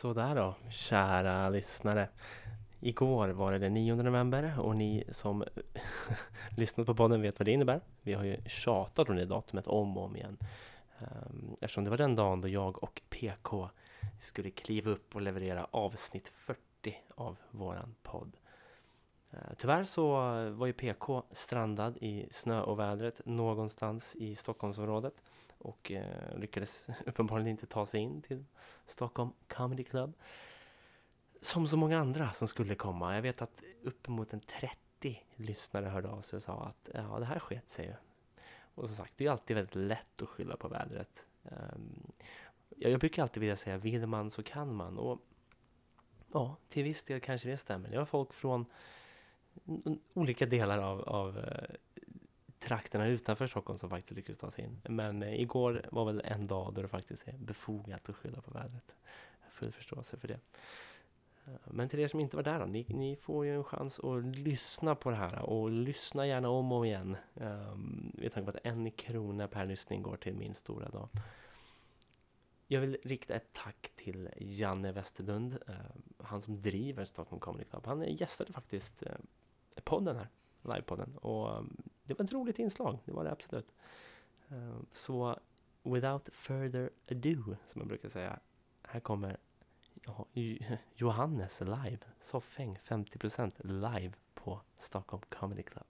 Sådär då, kära lyssnare. Igår var det den 9 november och ni som lyssnat på podden vet vad det innebär. Vi har ju tjatat om det datumet om och om igen. Ehm, eftersom det var den dagen då jag och PK skulle kliva upp och leverera avsnitt 40 av våran podd. Ehm, tyvärr så var ju PK strandad i snöovädret någonstans i Stockholmsområdet och eh, lyckades uppenbarligen inte ta sig in till Stockholm Comedy Club. Som så många andra som skulle komma. Jag vet att uppemot en 30 lyssnare hörde av sig och sa att ja, det här sket sig ju. Och som sagt, det är alltid väldigt lätt att skylla på vädret. Um, jag brukar alltid vilja säga, vill man så kan man. Och ja, till viss del kanske det stämmer. Det var folk från mm, olika delar av, av eh, trakterna utanför Stockholm som faktiskt lyckades ta sig in. Men eh, igår var väl en dag då det faktiskt är befogat att skylla på vädret. Full förståelse för det. Eh, men till er som inte var där då, ni, ni, får ju en chans att lyssna på det här och lyssna gärna om och igen. Um, med tanke på att en krona per lyssning går till min stora dag. Jag vill rikta ett tack till Janne Westerlund, uh, han som driver Stockholm Comedy Club. Han gästade faktiskt uh, podden här, livepodden. Och um, det var ett roligt inslag, det var det absolut. Ehm, så without further ado, som man brukar säga, här kommer Johannes live, Soffäng 50% live på Stockholm Comedy Club.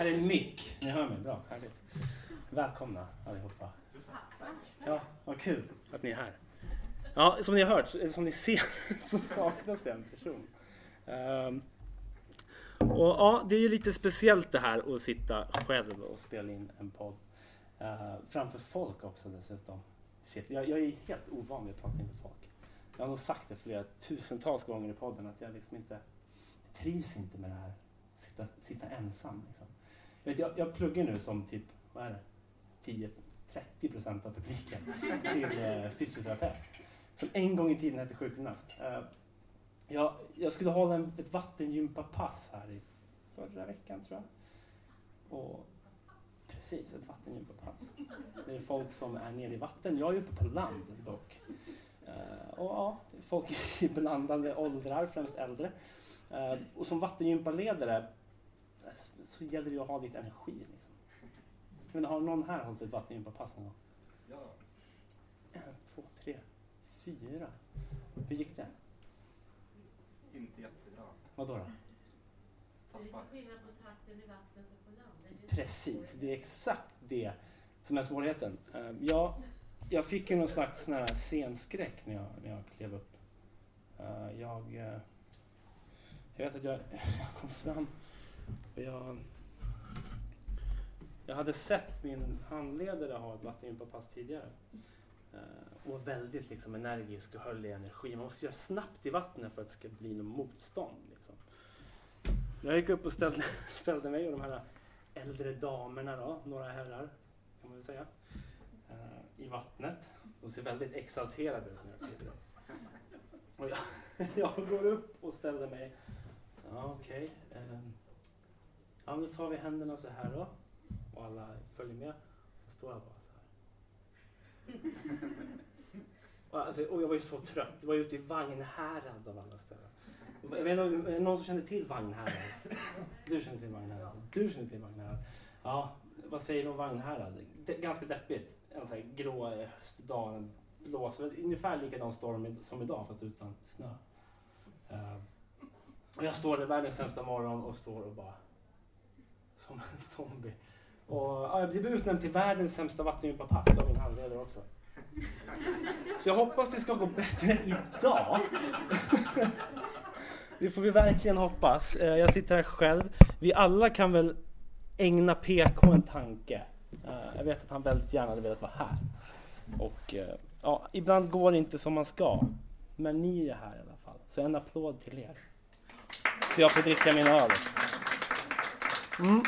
Här är mick. Ni hör mig bra. Härligt. välkomna allihopa. Ja, vad kul att ni är här. Ja, som ni har hört, eller som ni ser, så saknas det en person. Um, och ja, det är ju lite speciellt det här att sitta själv och spela in en podd. Uh, framför folk också dessutom. Shit, jag, jag, är helt ovan vid att prata inför folk. Jag har nog sagt det flera tusentals gånger i podden att jag liksom inte jag trivs inte med det här. Sitta, sitta ensam. Liksom. Jag, vet, jag, jag pluggar nu som typ, vad är det? 10-30 procent av publiken till eh, fysioterapeut. Som en gång i tiden hette sjukgymnast. Eh, jag, jag skulle hålla en, ett vattengympapass här i förra veckan tror jag. Och Precis, ett vattengympapass. Det är folk som är nere i vatten. Jag är uppe på land dock. Eh, och ja, folk i blandade åldrar, främst äldre. Uh, och som vattengympaledare så gäller det att ha lite energi. Men har någon här hållit ett vattengympapass någon gång? Ja. En, två, tre, fyra. Hur gick det? Inte jättebra. Vadå då? Tappar. skillnad på takten i vattnet och på land. Precis, det är exakt det som är svårigheten. Ehm, jag, jag fick ju någon slags sån här scenskräck när jag, när jag klev upp. Ehm, jag, eh, jag vet att jag, jag kom fram jag jag hade sett min handledare ha ett vattengympapass tidigare. Uh, och var väldigt liksom, energisk och höll i energi. Man måste göra snabbt i vattnet för att det ska bli något motstånd. Liksom. Jag gick upp och ställde, ställde mig och de här äldre damerna, då, några herrar kan man väl säga, uh, i vattnet. De ser väldigt exalterade ut när jag kliver upp. Och jag, jag går upp och ställer mig. Ja, okej. Okay ja, då tar vi händerna så här då och alla följer med. Så står jag bara så här. alltså, och jag var ju så trött. Det var ute i Vagnhärad av alla ställen. Jag vet inte, är det någon som känner till Vagnhärad? Du känner till Vagnhärad? Du känner till Vagnhärad? Ja, vad säger du om Vagnhärad? Ganska deppigt. En sån här grå höstdag, en blåser. Ungefär likadan storm som idag fast utan snö. Uh, jag står där världens sämsta morgon och står och bara som en zombie. Och, ja, jag blev utnämnd till världens sämsta vattengympapass av min handledare också. Så jag hoppas det ska gå bättre idag. Det får vi verkligen hoppas. Eh, jag sitter här själv. Vi alla kan väl ägna PK en tanke. Eh, jag vet att han väldigt gärna hade velat vara här. Och eh, ja, ibland går det inte som man ska. Men ni är här i alla fall. Så en applåd till er. Så jag får dricka min öl. Mm.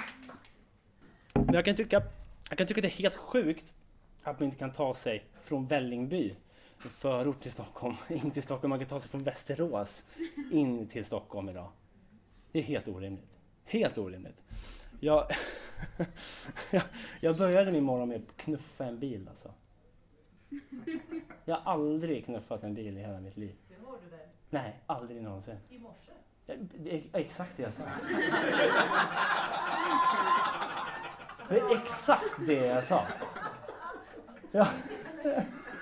Men jag kan tycka, jag kan tycka att det är helt sjukt att man inte kan ta sig från Vällingby, en förort till Stockholm, in till Stockholm. Man kan ta sig från Västerås in till Stockholm idag. Det är helt orimligt. Helt orimligt. Jag, jag, började min morgon med att knuffa en bil alltså. Jag har aldrig knuffat en bil i hela mitt liv. Det har du väl? Nej, aldrig någonsin. I morse? Det är exakt det jag sa. Det är exakt det jag sa. Ja.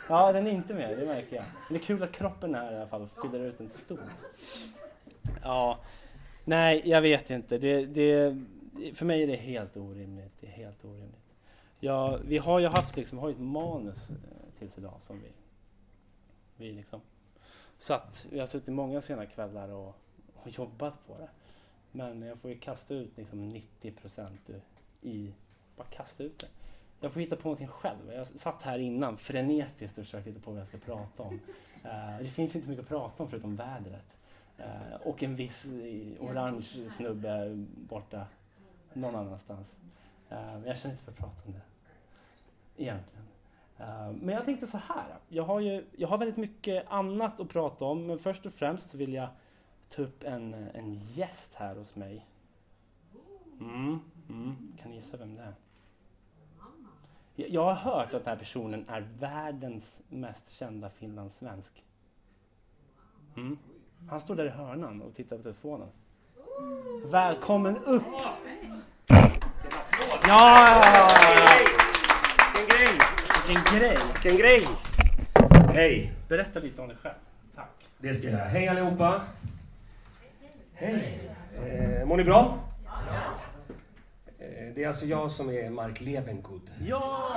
ja, den är inte med, det märker jag. Men det är kul att kroppen är här i alla fall och fyller ut en stor. Ja, nej, jag vet inte. Det, det, för mig är det helt orimligt. Det är helt orimligt. Ja, vi har ju haft liksom, vi har ju ett manus eh, tills idag som vi, vi liksom satt. Vi har suttit många sena kvällar och, och jobbat på det. Men jag får ju kasta ut liksom 90 procent i, bara kasta ut det. Jag får hitta på någonting själv. Jag satt här innan frenetiskt och försökte hitta på vad jag ska prata om. Eh, det finns inte så mycket att prata om förutom vädret. Eh, och en viss eh, orange snubbe borta någon annanstans. Men jag känner inte för att prata om det. Egentligen. Men jag tänkte så här. Jag har ju jag har väldigt mycket annat att prata om. Men först och främst vill jag ta upp en, en gäst här hos mig. Mm, mm. Kan ni gissa vem det är? Jag, har hört att den här personen är världens mest kända finlandssvensk. Mm. Han står där i hörnan och tittar på telefonen. Välkommen upp! Ja! Vilken grej! Vilken grej! Vilken grej! Hej! Berätta lite om dig själv. Tack. Det ska jag göra. Hej allihopa! Hej! Eh, mår ni bra? Eh, det är alltså jag som är Mark Levengood. Ja!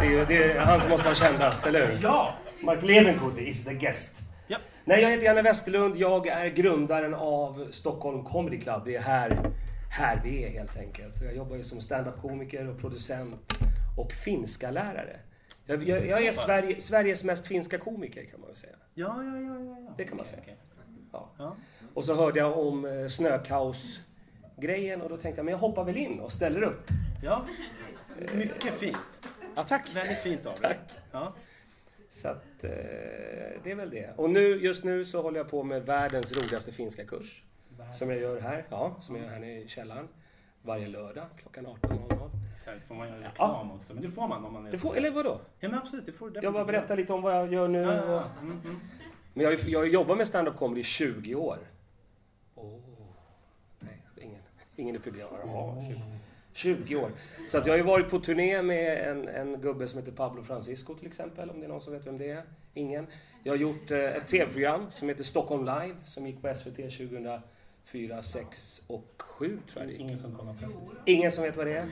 Det är, det är han som måste vara kändast, eller hur? Ja! Mark Levengood is the guest. Ja. Nej, jag heter Janne Westerlund. Jag är grundaren av Stockholm Comedy Club. Det är här, här vi är helt enkelt. Jag jobbar ju som stand-up-komiker och producent och finska lärare. Jag, jag, jag är. Sverige, Sveriges mest finska komiker kan man väl säga. Ja, ja, ja, ja, ja. Det kan man säga. okej. Ja. Ja. Och så hörde jag om eh, snökaos-grejen och då tänkte jag, men jag hoppar väl in och ställer upp. ja. Mycket fint. Ja, tack! Väldigt fint av dig. Ja. Så att, eh, det är väl det. Och nu, just nu så håller jag på med världens roligaste finska kurs. Som jag gör här, ja, som jag gör här i källaren. Varje lördag klockan 18.00. Sen får man göra reklam också. Men det får man om man är Det så får, eller vadå? Ja men absolut, det får du Jag bara berättar lite om vad jag gör nu. Ja, ja, ja. Mm, mm. Men jag, har ju- jag har jobbat med stand-up comedy i 20 år. Åh, nej, ingen, ingen i publiken. Ja, 20. 20 år. Så att jag har ju varit på turné med en, en gubbe som heter Pablo Francisco till exempel, om det är någon som vet vem det är. Ingen. Jag har gjort eh, ett tv-program som heter Stockholm Live, som gick på SVT 2004, 6 och 7 tror jag det gick. Ingen som kommer. Ingen som vet vad det är.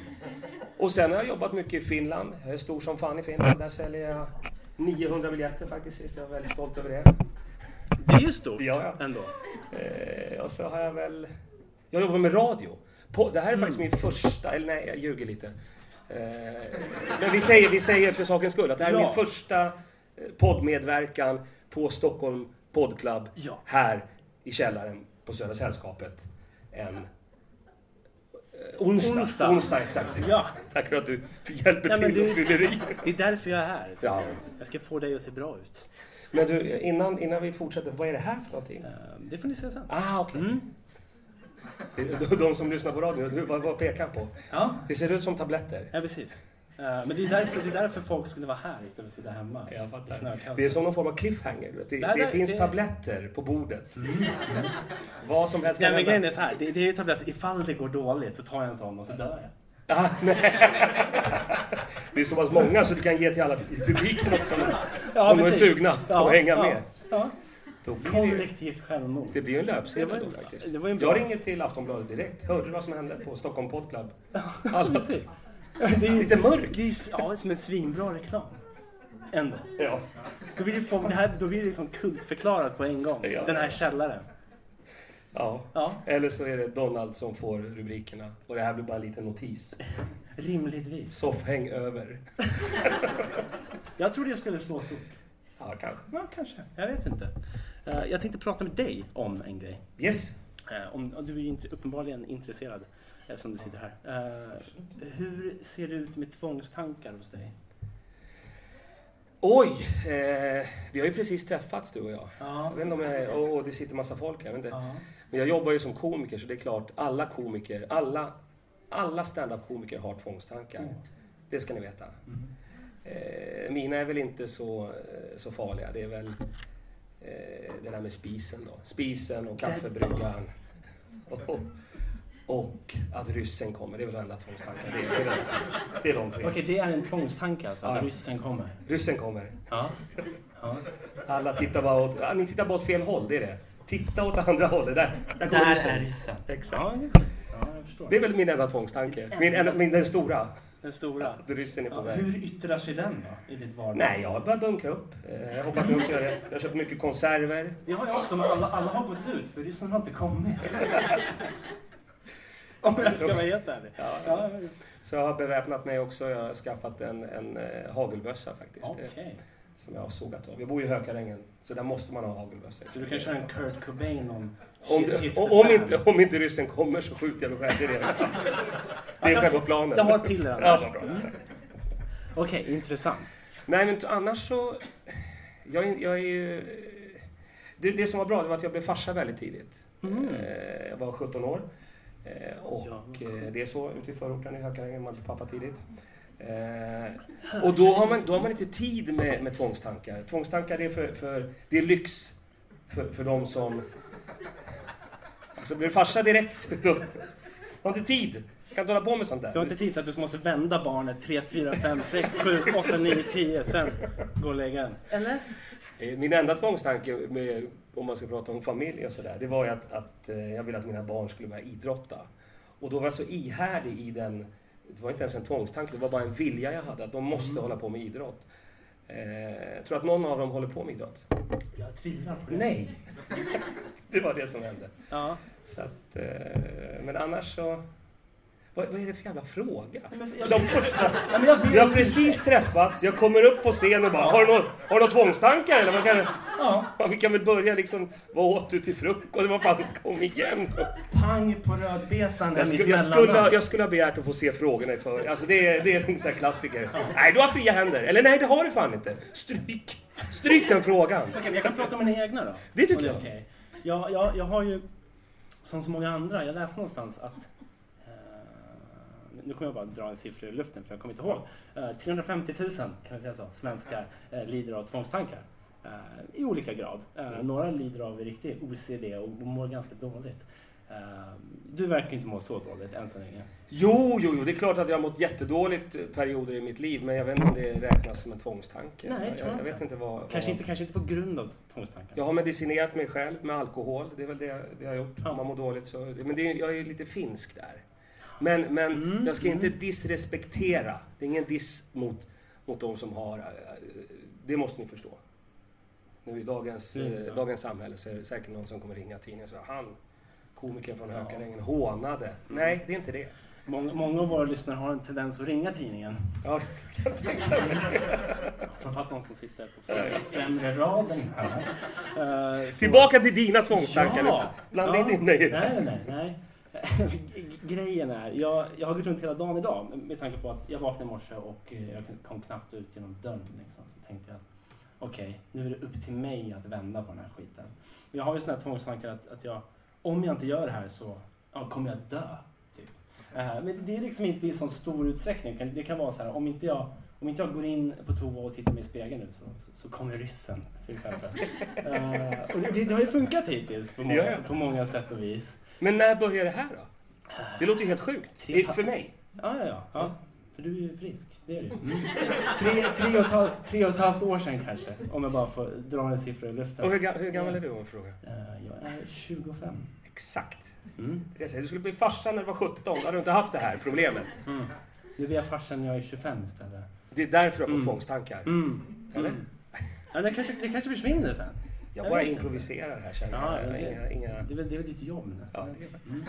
Och sen har jag jobbat mycket i Finland. Jag är stor som fan i Finland. Där säljer jag 900 biljetter faktiskt sist. Jag är väldigt stolt över det. Det är ju stort Ja, ja. ändå. Eh, och så har jag väl... Jag jobbar med radio. På, det här är faktiskt min första, eller nej, jag ljuger lite. Eh, men vi säger, vi säger för sakens skull att det här är Ja. min första eh, poddmedverkan på Stockholm Poddclub här i källaren på Södra Sällskapet en onsdag. Onsdag. onsdag exakt. Ja. Tack för att du hjälper men till du- och fyller i. Det är därför jag är här. Ja. Jag ska få dig att se bra ut. Men du, innan, innan vi fortsätter, vad är det här för någonting? Eh, Det får ni se sen. Ah, okej. Mm. De som lyssnar på radio, du, vad, vad pekar på? Ja, Det ser ut som tabletter. ja precis. Eh, Men det är, därför, det är därför folk skulle vara här istället för att sitta hemma. Jag fattar. Det är som någon form av cliffhanger. Det, det nej, finns det- tabletter på bordet. Vad som helst Nej, kan men grejen hända. är så här. Det, det är ju tabletter. Ifall det går dåligt så tar jag en sån och så dör jag. Ah, nej. Det är så pass många så du kan ge till alla i publiken också. om de är sugna på att hänga ja, med. Ja. Det, Kollektivt självmord. det blir en Det löpsedel då faktiskt. det var ju en bra- Jag ringer till Aftonbladet direkt. Hörde du vad som hände på Stockholm Podclub? Alla, Precis. Det är lite mörkt. det är, ja, det är som en svinbra reklam. Ändå. Ja. Då blir det, folk, det, här, då blir det liksom kultförklarat på en gång. Ja. Den här källaren. ja. Ja, Eller så är det Donald som får rubrikerna. Och det här blir bara en liten notis. rimligtvis. Soffhäng över. Jag trodde jag skulle slå stort. Ja, kanske. Ja, kanske. Jag vet inte. Eh, jag tänkte prata med dig om en grej. Yes. Eh, om, du är ju uppenbarligen intresserad eftersom du sitter här. Eh, hur ser det ut med tvångstankar hos dig? Oj! Eh, vi har ju precis träffats du och jag. Ja. Jag vet inte om jag och, och det sitter massa folk här. Jag ja. Men jag jobbar ju som komiker så det är klart, alla komiker, alla, alla stand-up-komiker har tvångstankar. Mm. Det ska ni veta. Mm. Eh, mina är väl inte så, eh, så farliga. Det är väl eh, det där med spisen då. Spisen och kaffebryggaren. Och, och att ryssen kommer. Det är väl enda tvångstankar. Det, det, är, det är de tre. Okej, det är en tvångstanke alltså, att Ja. ryssen kommer. Ryssen kommer. Ja. ja. Alla tittar bara åt... Ja, ni tittar bara åt fel håll, det är det. Titta åt andra hållet. Där, där kommer Där ryssen. är ryssen. Exakt. Ja, det är. Det väl min enda tvångstanke. Min, min, den stora. Den stora. Ryssen är på Ja, väg. hur yttrar sig den då, i ditt vardag? Nej, jag har börjat bunkra upp. Eh, Jag hoppas ni också gör det. Jag har köpt mycket konserver. Det har jag också, men alla, alla har gått ut för ryssen har inte kommit. Om jag ska vara helt ärlig. Ja, Ja, Så jag har beväpnat mig också. Jag har skaffat en, en eh, hagelbössa faktiskt. Okej. Som jag har sågat av. Jag bor i Hökarängen. Så där måste man ha hagelbössa. Så du kan köra en Kurt Cobain om Om, det, om, inte, om inte ryssen kommer så skjuter jag mig själv. Det är, det. det är Ja, själva planen. Jag har piller Ja, annars. bra. Mm. Okej, intressant. Nej, men annars så... Jag, jag är ju... Det, det som var bra det var att jag blev farsa väldigt tidigt. Mm. Eh, Jag var 17 år. Eh, Och Ja. eh, det är så ute i förorten i Hökarängen, man blir pappa tidigt. Eh, Och då har man, då har man inte tid med, med tvångstankar. Tvångstankar det är, för, för, det är lyx för, för de som... Alltså blir du farsa direkt, då du har inte tid. Du kan inte hålla på med sånt där. Du har inte tid så att du måste vända barnet 3, 4, 5, 6, 7, 8, 9, 10. Sen gå och lägga den. Eller? Eh, Min enda tvångstanke, med, om man ska prata om familj och sådär, det var ju att, att eh, jag ville att mina barn skulle börja idrotta. Och då var jag så ihärdig i den, det var inte ens en tvångstanke, det var bara en vilja jag hade, att de måste hålla på med idrott. Eh, tror att någon av dem håller på med idrott. Jag tvivlar på det. Nej! det var det som hände. Ja. Så att, eh, men annars så... Vad, vad är det för jävla fråga? jag- Som första, Ja, jag vi har precis träffats, jag kommer upp på scen och bara Har du några har du några tvångstankar eller? Vad kan, Ja. Ja, vi kan väl börja liksom, vad åt du till frukost? Vad fan, kom igen! Pang på rödbetan. Jag skulle, jag, skulle, ha- jag skulle ha begärt att få se frågorna i för. Alltså det är, det är en sån här klassiker. Nej, du har fria händer. Eller nej, det har du fan inte. Stryk! Stryk den frågan. Okej, men jag kan prata om mina egna då. Det tycker är jag. okej. Jag, jag. Jag har ju, som så många andra, jag läste någonstans att nu kommer jag bara dra en siffra i luften för jag kommer inte ihåg. Eh, 350 000 kan vi säga så, svenskar eh, lider av tvångstankar. Eh, I olika grad. Eh, Mm. Några lider av riktig OCD och mår ganska dåligt. Eh, Du verkar inte må så dåligt än så länge. Jo, jo, jo, det är klart att jag har mått jättedåligt perioder i mitt liv, men jag vet inte om det räknas som en tvångstanke. Nej, jag tror jag, jag vet inte vad... Kanske vad... inte, kanske inte på grund av tvångstankar. Jag har medicinerat mig själv med alkohol. Det är väl det, det jag har gjort. Ja. Om man mår dåligt så... Men det, jag är lite finsk där. Men, men Mm, jag ska inte mm. disrespektera. Det är ingen diss mot, mot de som har... eh, Det måste ni förstå. Nu i dagens, Mm, eh, ja. dagens samhälle så är det säkert någon som kommer ringa tidningen och säga han, komikern från Hökarängen, hånade. Nej, det är inte det. Många, många av våra lyssnare har en tendens att ringa tidningen. Ja, jag kan tänka mig. Framförallt de som sitter på främre, raden här. Eh, så- Tillbaka till dina tvångstankar Ja. Blanda ja. in i det. Nej, nej, nej. Grejen är, jag, jag har gått runt hela dagen idag med tanke på att jag vaknade i morse och eh, jag kom knappt ut genom dörren. Liksom. Så tänkte jag att okej, nu är det upp till mig att vända på den här skiten. Jag har ju sådana här tvångstankar att, att jag, om jag inte gör det här så ja, kommer jag dö. Typ. Eh, men det är liksom inte i så stor utsträckning. Det kan- vara så här, om inte jag om inte jag går in på toa och tittar mig i spegeln nu så, så, så kommer ryssen till exempel. Eh, och det, det har ju funkat hittills på många, på många sätt och vis. Men när börjar det här då? Det låter ju helt sjukt. Tre- För mig. Ja, ja, ja. ja. För du är ju frisk. Det är du. Mm. Tre, tre, och ett halvt, tre och ett halvt år sedan kanske. Om jag bara får dra en siffra i luften. Och hur, ga- hur gammal är du om jag frågar? Eh, jag är 25. Exakt. Mm. Det jag säger, Du skulle bli farsa när du var 17. Då hade du inte haft det här problemet. Mm. Nu blir jag farsa när jag är 25 istället. Det är därför du har fått Mm. tvångstankar. Mm. Eller? Mm. Ja, det, kanske, det kanske försvinner sen. Jag Jag bara improviserar här känner Ja, jag. men det- Inga, inga... Det är väl, det är väl ditt jobb nästan. Ja. Mm.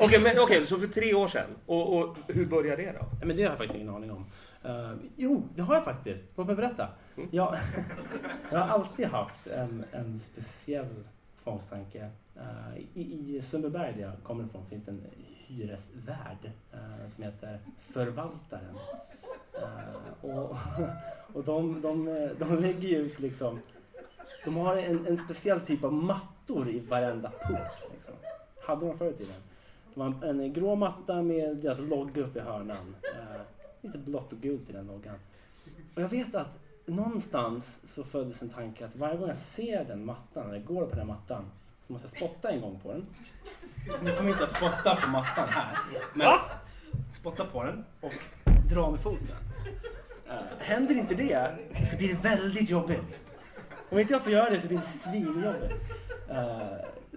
Okej, men okej, så för tre år sedan. Och, och hur började det då? Nej, men det har jag faktiskt ingen aning om. Eh, jo, det har jag faktiskt. Låt mig berätta. Mm. Jag, jag har alltid haft en, en speciell tvångstanke. Eh, I, I Sundbyberg, där jag kommer ifrån, finns det en hyresvärd eh, som heter Förvaltaren. Och och de, de, de lägger ju ut liksom... De har en, en speciell typ av mattor i varenda port. Liksom. Hade de förr i tiden. Det var en, en grå matta med deras logga uppe i hörnan. Eh, lite blått och gult i den loggan. Och jag vet att någonstans så föddes en tanke att varje gång jag ser den mattan, eller går på den mattan, så måste jag spotta en gång på den. Nu kommer jag inte att spotta på mattan här. Men spotta på den och dra med foten. Eh, händer inte det så blir det väldigt jobbigt. Om inte jag får göra det så blir det svinjobbigt. Uh,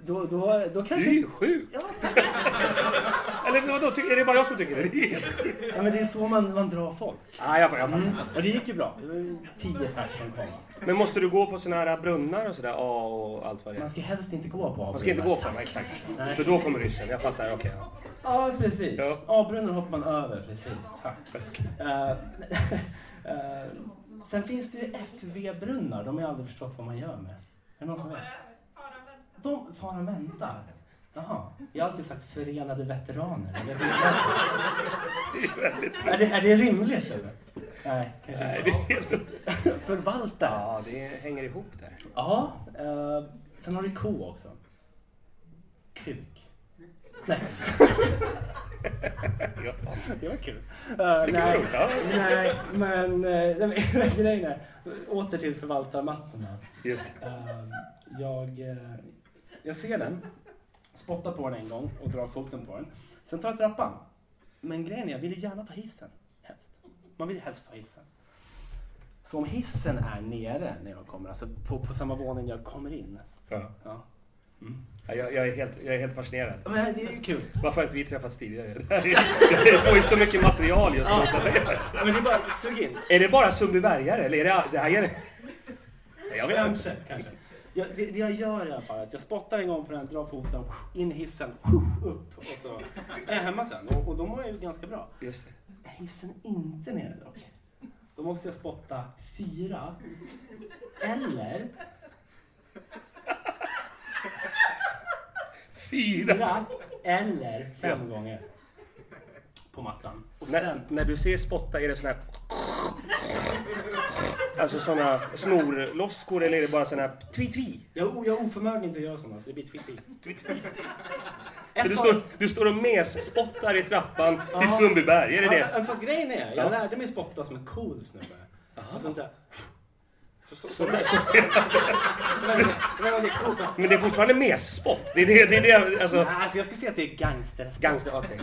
då, då, då kanske... Du är ju sjuk! Ja, Eller vadå, är det bara jag som tycker det? Ja, men det är så man, man drar folk. Ah, jag, jag, Mm. Och det gick ju bra. Det var tio pers som kom. Men måste du gå på såna här brunnar och sådär? A och allt vad det är? Man ska helst inte gå på Man ska inte gå på dem, exakt. Nej. För då kommer ryssen, jag fattar, okej. ja. Ja, precis. Ja. A-brunnen hoppar man över, precis. Tack. Eh, eh, sen finns det ju FV-brunnar. De har jag aldrig förstått vad man gör med. Är det någon som vet? De far och väntar. Jaha. Jag har alltid sagt förenade veteraner. Är det, är det, är det rimligt eller? Nej, kanske Nej, det är helt... Förvalta. Ja, det hänger ihop där. Ja, eh, sen har du ko också. Kuk. Nej, Ja. det var kul. Uh, Tycker du nej, det? Ja. nej, men uh, grejen är, åter till förvaltarmattorna. Just det. Eh, jag, eh, jag ser den, spottar på den en gång och drar foten på den. Sen tar jag trappan. Men grejen är, jag vill ju gärna ta hissen. Helst. Man vill ju helst ta hissen. Så om hissen är nere när jag kommer, alltså på, på samma våning jag kommer in. Ja. Ja. Mm. Ja, Jag, jag, är helt, jag är helt fascinerad. Men det är ju kul. Varför har inte vi träffats tidigare? Det får ju så mycket material just nu. Ja, men det är bara sug in. Är det bara Sundbybergare eller är det... det här är... Nej, Jag vet inte. Kanske, kanske. Jag, det, det jag gör i alla fall är att jag spottar en gång på den, drar foten, in i hissen, upp och så är jag hemma sen. Och, och då mår jag ju ganska bra. Just det. Hissen inte nere dock? Då måste jag spotta fyra eller Fyra. eller fem gånger på mattan. Och När, sen, när du ser spotta, är det sån här... Alltså såna snorloskor eller är det bara såna här tvi-tvi? jag, jag är oförmögen till att göra sådana så det blir. Ett Så du står, du står och mes-spottar i trappan i Ja. Sundbyberg, är det Ja, det? men fast grejen är, jag Ja. lärde mig spotta som en cool snubbe. Och sen så här, så, så, så, men det är fortfarande mes-spott? Det är det, det, är det alltså... Nej, Alltså jag skulle säga att det är gangstersport. Gangster, okej.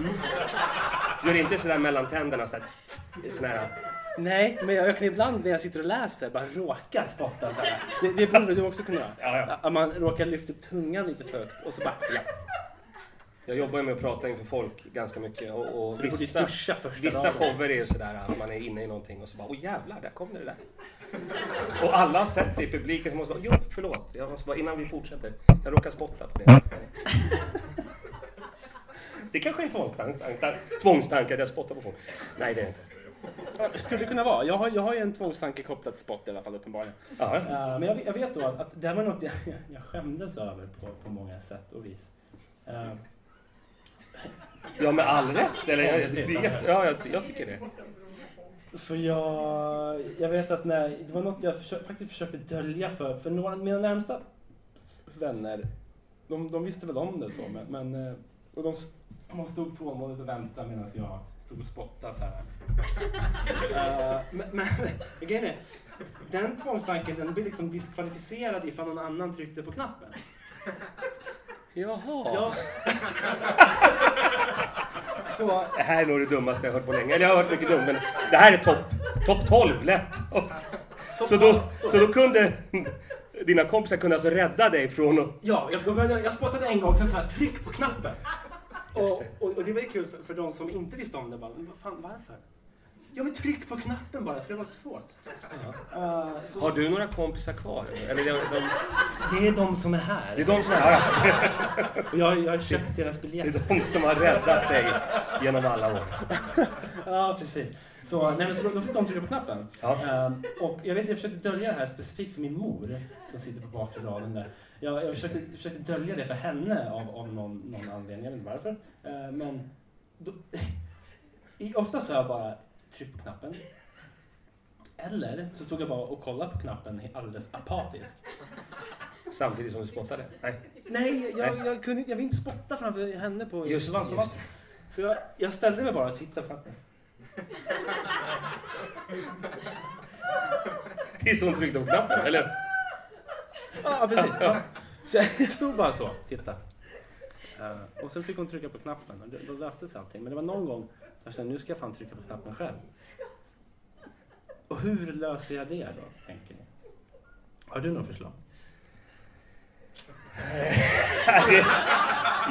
Gör inte sådär mellan tänderna sådär... Sån här... Nej, men jag kan ibland när jag sitter och läser bara råka spotta så här. Det, det borde du också kunna göra. Ja, ja. Att man råkar lyfta upp tungan lite för högt och så bara ja. Jag jobbar ju med att prata inför folk ganska mycket och, och Så du borde vissa, duscha första vissa shower är ju sådär att man är inne i någonting och så bara åh jävlar, där kom det där. Och alla har sett det i publiken som måste bara jo förlåt, jag måste bara innan vi fortsätter, jag råkar spotta på det. Det kanske är en tvångstanke, tvångstanke att jag spottar på folk. Nej det är det inte. Det skulle kunna vara. Jag har, jag har ju en tvångstanke kopplad till spott i alla fall uppenbarligen. Ja, Uh, men jag, jag vet då att, att det här var något jag, jag skämdes över på, på många sätt och vis. Uh, ja med all rätt. Eller, jag, det ja, jag, jag tycker det. Så jag, jag vet att när, det var något jag försö, faktiskt försökte dölja för, för några av mina närmsta vänner. De, de visste väl om det så, men, men eh, och de, de stod tålmodigt och väntade medan jag stod och spottade så här. Eh, men, men grejen är, den tvångstanken den blir liksom diskvalificerad ifall någon annan tryckte på knappen. Jaha. Ja. så, Det här är nog det dummaste jag har hört på länge. Eller jag har hört mycket dumt men det här är topp top 12 lätt. Så då, så då kunde dina kompisar kunde alltså rädda dig från att... Ja, jag, började, jag spottade en gång, sen så här, tryck på knappen. Och, och, och det var ju kul för, för de som inte visste om det. Bara, men vad fan, varför? Ja men tryck på knappen bara, ska det vara så svårt? Eh, så- Har du några kompisar kvar? Eller de, de, Det är de som är här. det är de som är här. Jag, jag har köpt deras Det biljetter. är de som har räddat dig genom alla år. Ja, precis. Så, nej, men så då, då fick de trycka på knappen. Ja. Ehm, och jag vet, jag försökte dölja det här specifikt för min mor som sitter på bakre raden där. Jag, jag försökte, försökte dölja det för henne av, av någon, någon anledning, jag vet inte varför. Ehm, men då, ofta så har jag bara tryckt på knappen. Eller så stod jag bara och kollade på knappen alldeles apatisk. Samtidigt som du spottade. Nej. Nej, jag, jag, kunde, inte- jag vill inte spotta framför henne på Just förvaltarvatten. Så jag, jag ställde mig bara och tittade på knappen. Tills hon tryckte på knappen, eller? Ja, precis. Ja. Så jag stod bara så, titta. Eh, och sen fick hon trycka på knappen och då, då löste sig allting. Men det var någon gång jag kände nu ska jag fan trycka på knappen själv. Och hur löser jag det då, tänker ni? Har du något förslag?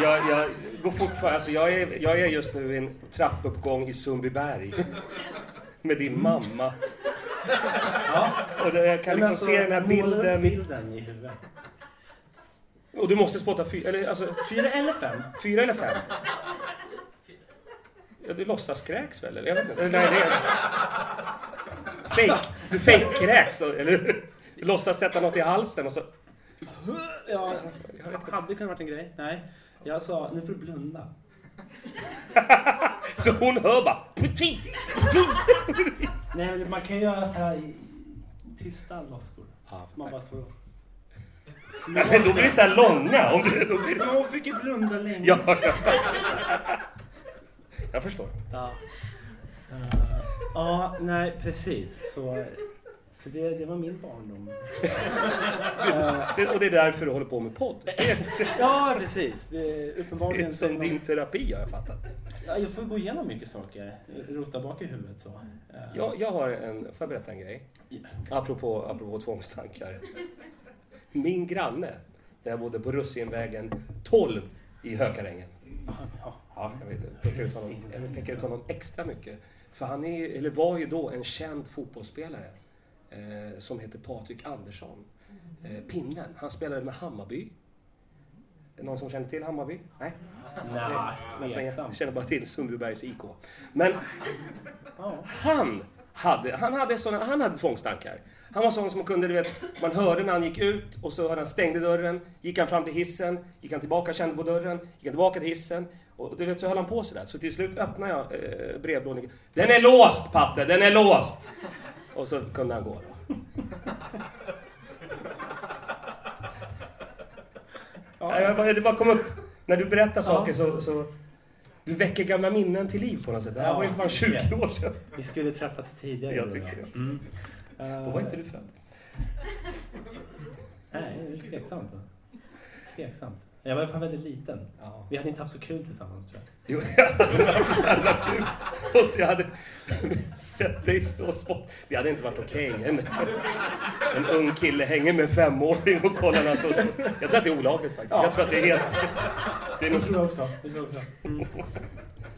Jag, jag går fortfarande, alltså jag är, jag är just nu i en trappuppgång i Sundbyberg. Med din mamma. Ja, Och jag kan liksom alltså, se den här bilden. bilden i huvudet. Och du måste spotta fyra, eller alltså Fyra eller fem? fyra eller fem? Ja, du låtsas kräks väl? Eller jag vet inte. Nej, det är... Fake. Du fake-kräks, eller? Du låtsas sätta något i halsen och så... Ja, hade kunnat varit en grej. Nej, jag sa nu får du blunda. Så hon hör bara... Puti! Nej, men man kan göra så här i tysta loskor. Ja, Man bara står och... Men då blir det så här långa. Om du, då blir det... Men hon fick ju blunda länge. Ja, ja. Jag förstår. Ja. Eh, ja, nej precis. Så, så det, det var min barndom. Det, och det är därför du håller på med podd. Ja, precis. Det, det är uppenbarligen som din terapi har jag fattat. Ja, jag får gå igenom mycket saker. Rota bak i huvudet så. Eh, Jag, jag har en... Får jag berätta en grej? Apropå, apropå tvångstankar. Min granne, när jag bodde på Russinvägen 12 i Hökarängen. Ja. Ja, jag vet, jag pekar ut honom, jag pekar ut honom extra mycket. För han är, eller var ju då en känd fotbollsspelare eh, som heter Patrik Andersson. Eh, pinnen. Han spelade med Hammarby. Någon som känner till Hammarby? Nej? Nej, Jag tveksamt. känner bara till Sundbybergs IK. Men Ja. han hade, han hade, såna, han hade tvångstankar. Han var sån som kunde, du vet, man hörde när han gick ut och så hörde han stängde dörren, gick han fram till hissen, gick han tillbaka, kände på dörren, gick han tillbaka till hissen. Och du vet, så höll han på sådär. Så till slut öppnade jag eh, brevlådan. Den är låst Patte, den är låst! Och så kunde han gå då. Ja. Jag bara, det bara kom upp, när du berättar saker så, så du väcker gamla minnen till liv på något sätt. Det här var ju fan 20 år sedan. Vi skulle träffats tidigare. Jag tycker det. Mm. Då var inte du född. Nej, det är tveksamt. Tveksamt. Jag var fan väldigt liten. Ja. Vi hade inte haft så kul tillsammans tror jag. Jo, jag hade jävla kul. Och så jag hade sett dig så spott. Det hade inte varit okej. En, en ung kille hänger med en femåring och kollar när så. Jag tror att det är olagligt faktiskt. Jag tror att det är helt... Det är tror jag också. Det tror jag också. Mm.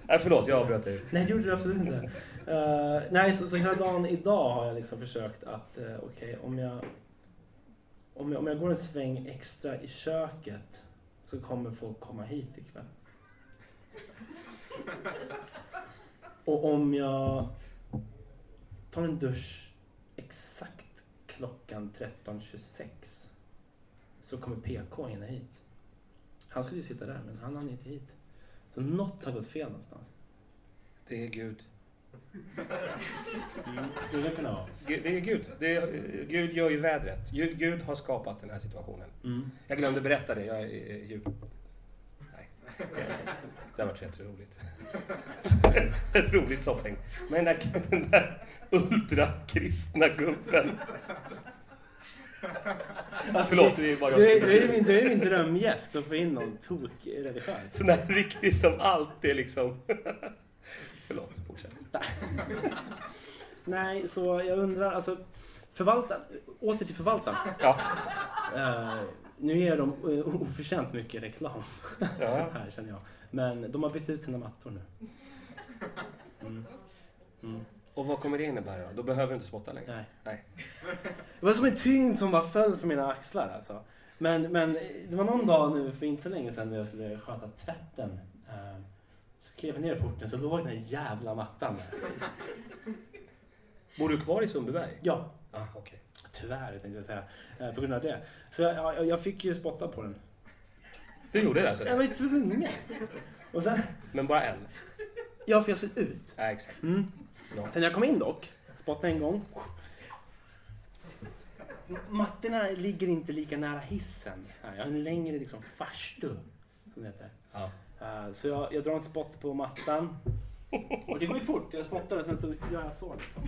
Nej, förlåt, jag avbröt dig. Nej, det gjorde du absolut inte. Eh, nej, så, så hela dagen idag har jag liksom försökt att, uh, okej, om, jag, om, jag, om jag går en sväng extra i köket så kommer folk komma hit ikväll. Och om jag tar en dusch exakt klockan 13.26 så kommer PK in hit. Han skulle ju sitta där, men han hann inte hit. Så något har gått fel någonstans. Det är Gud. Skulle det kunna vara. Det är Gud. Det är, Gud gör ju vädret. Gud, Gud har skapat den här situationen. Mm. Jag glömde berätta det. Jag är djup. Nej. Det har varit rätt roligt. Ett roligt soffhäng. Men den där, den där ultrakristna gubben. Förlåt, det är bara jag Du är, som du, är min, du är min drömgäst att få in någon tok-religiös. Sån där riktig som alltid liksom... Förlåt, fortsätt. Nej, så jag undrar, alltså förvaltaren, åter till förvaltaren. Ja. Eh, nu ger de uh, oförtjänt mycket reklam ja. här känner jag. Men de har bytt ut sina mattor nu. Mm. Mm. Och vad kommer det innebära då? Då behöver du inte spotta längre? Nej. Nej. Det var som en tyngd som bara föll från mina axlar alltså. Men, men det var någon dag nu för inte så länge sedan när jag skulle sköta tvätten. Så klev ner porten så låg den här jävla mattan där. Bor du kvar i Sundbyberg? Ja, Ah, okej. tyvärr tänkte jag säga. eh, På grund av det. Så jag, jag, fick ju spotta på den. Du gjorde det alltså? Jag var ju tvungen. Och sen, Men bara en? ja för jag såg ut. Nej, exakt. Mm. Ja. Sen jag kom in dock, spottade en gång. Mattorna ligger inte lika nära hissen. Jag har en längre liksom farstu, som det heter. Ja. Eh, Så jag, jag drar en spott på mattan. Och det går ju fort. Jag spottar och sen så gör jag så liksom.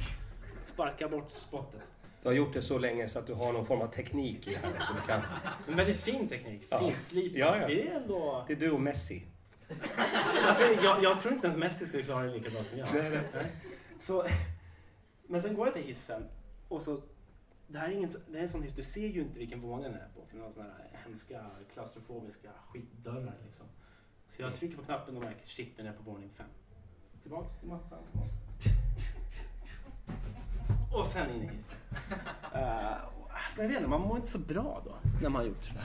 Sparkar bort spottet. Du har gjort det så länge så att du har någon form av teknik i det här. Kan... En väldigt fin teknik. Ja. Finslipad. Ja, ja. Det är ändå... Det är du och Messi. Alltså, jag, jag tror inte ens Messi skulle klara det lika bra som jag. Nej, nej. Så, men sen går jag till hissen och så det här är, ingen, det är en sån hiss, du ser ju inte vilken våning den är på för det har såna här hemska klaustrofobiska skitdörrar liksom. Så jag trycker på knappen och märker shit den är på våning fem. Tillbaks till mattan. Och sen in i hissen. Uh, men jag vet inte, man mår inte så bra då när man har gjort sådär.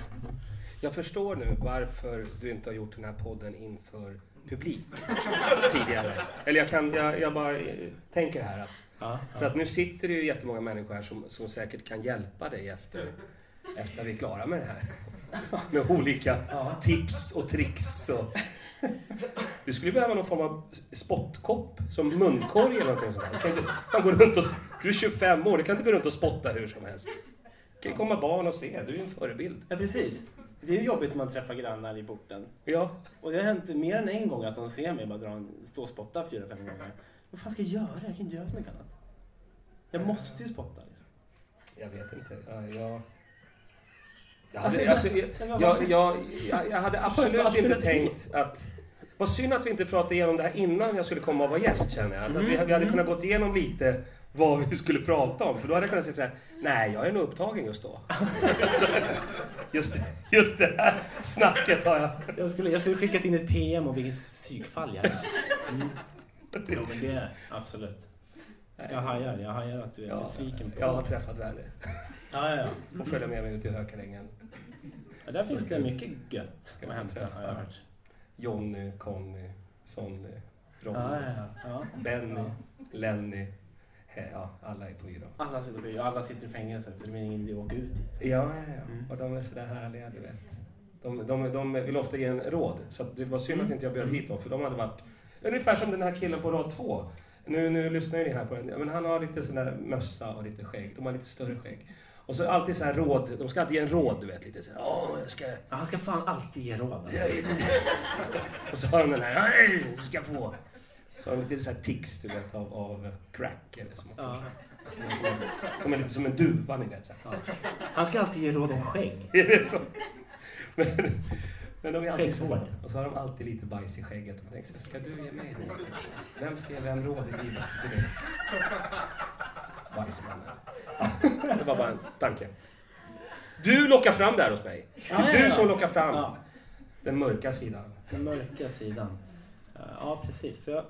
Jag förstår nu varför du inte har gjort den här podden inför publik tidigare. Eller jag kan, jag, jag bara eh, tänker här att Ja, För att nu sitter det ju jättemånga människor här som, som säkert kan hjälpa dig efter, efter vi är klara med det här. Med olika tips och tricks. Och... Du skulle behöva någon form av spottkopp, som munkorg eller någonting sånt. Du kan inte kan gå runt och, du är 25 år, du kan inte gå runt och spotta hur som helst. Det kan ju komma barn och se, du är ju en förebild. ja, precis. Det är ju jobbigt när man träffar grannar i porten. Ja, Och det har hänt mer än en gång att de ser mig bara dra en, stå och spotta fyra, fem gånger. Vad fan ska jag göra? Jag kan inte göra så mycket annat. Jag måste ju spotta. Liksom. jag vet inte. Ja, jag... Jag hade, alltså, jag, jag, jag, absolut inte tänkt att... Vad synd att vi inte pratade igenom det här innan jag skulle komma och vara gäst känner jag. Att vi, vi hade kunnat gått igenom lite vad vi skulle prata om. För då hade jag kunnat säga såhär, nej jag är nog upptagen just då. just, det- just det här snacket har jag. Jag skulle, jag skulle skickat in ett PM om vilket psykfall jag är. Mm. Jo, men det är absolut. Jag hajar, jag hajar att du är Ja, besviken på Jag har träffat värre. Ja, ja, ja. Och följa med mig ut i hökarängen. ja. Där finns det mycket gött att man hämta träffa. har jag hört. Jonny, Conny, Sonny, Ronny, Ja, ja, ja. Benny. Lenny. Ja, alla är på idag. Alla sitter, på, alla sitter i fängelse så det är ingen idé att åka ut dit. Ja, ja, ja. Mm. Och de är sådär härliga, du vet. De, de, de vill ofta ge en råd. Så det var synd att inte jag bjöd hit dem, för de hade varit ungefär som den här killen på rad två. Nu, nu lyssnar ju ni här på den. Ja, Men han har lite sån där mössa och lite skägg. De har lite större skägg. Och så alltid så här råd. De ska alltid ge en råd, du vet. Lite så här, Åh, jag ska... Ja, han ska fan alltid ge råd. Alltså. Jag vet inte." och så har de den här, "Nej, du ska få. Så har de lite så här tics, du vet, av, av crack eller som Ja. Är lite som en duva, ni vet. Så här. Han ska alltid ge råd om skägg. Är det så? Men, men de är alltid så. Skäggvård. Och så har de alltid lite bajs i skägget. Och man tänker ska du ge mig råd? Vem ska ge vem råd i livet? Det är det. Bajsmannen. Ja, det var bara en tanke. Du lockar fram det här hos mig. Det Ja, är ja, du ja. som lockar fram Ja, den mörka sidan. den mörka sidan. Eh, Ja, precis. För jag,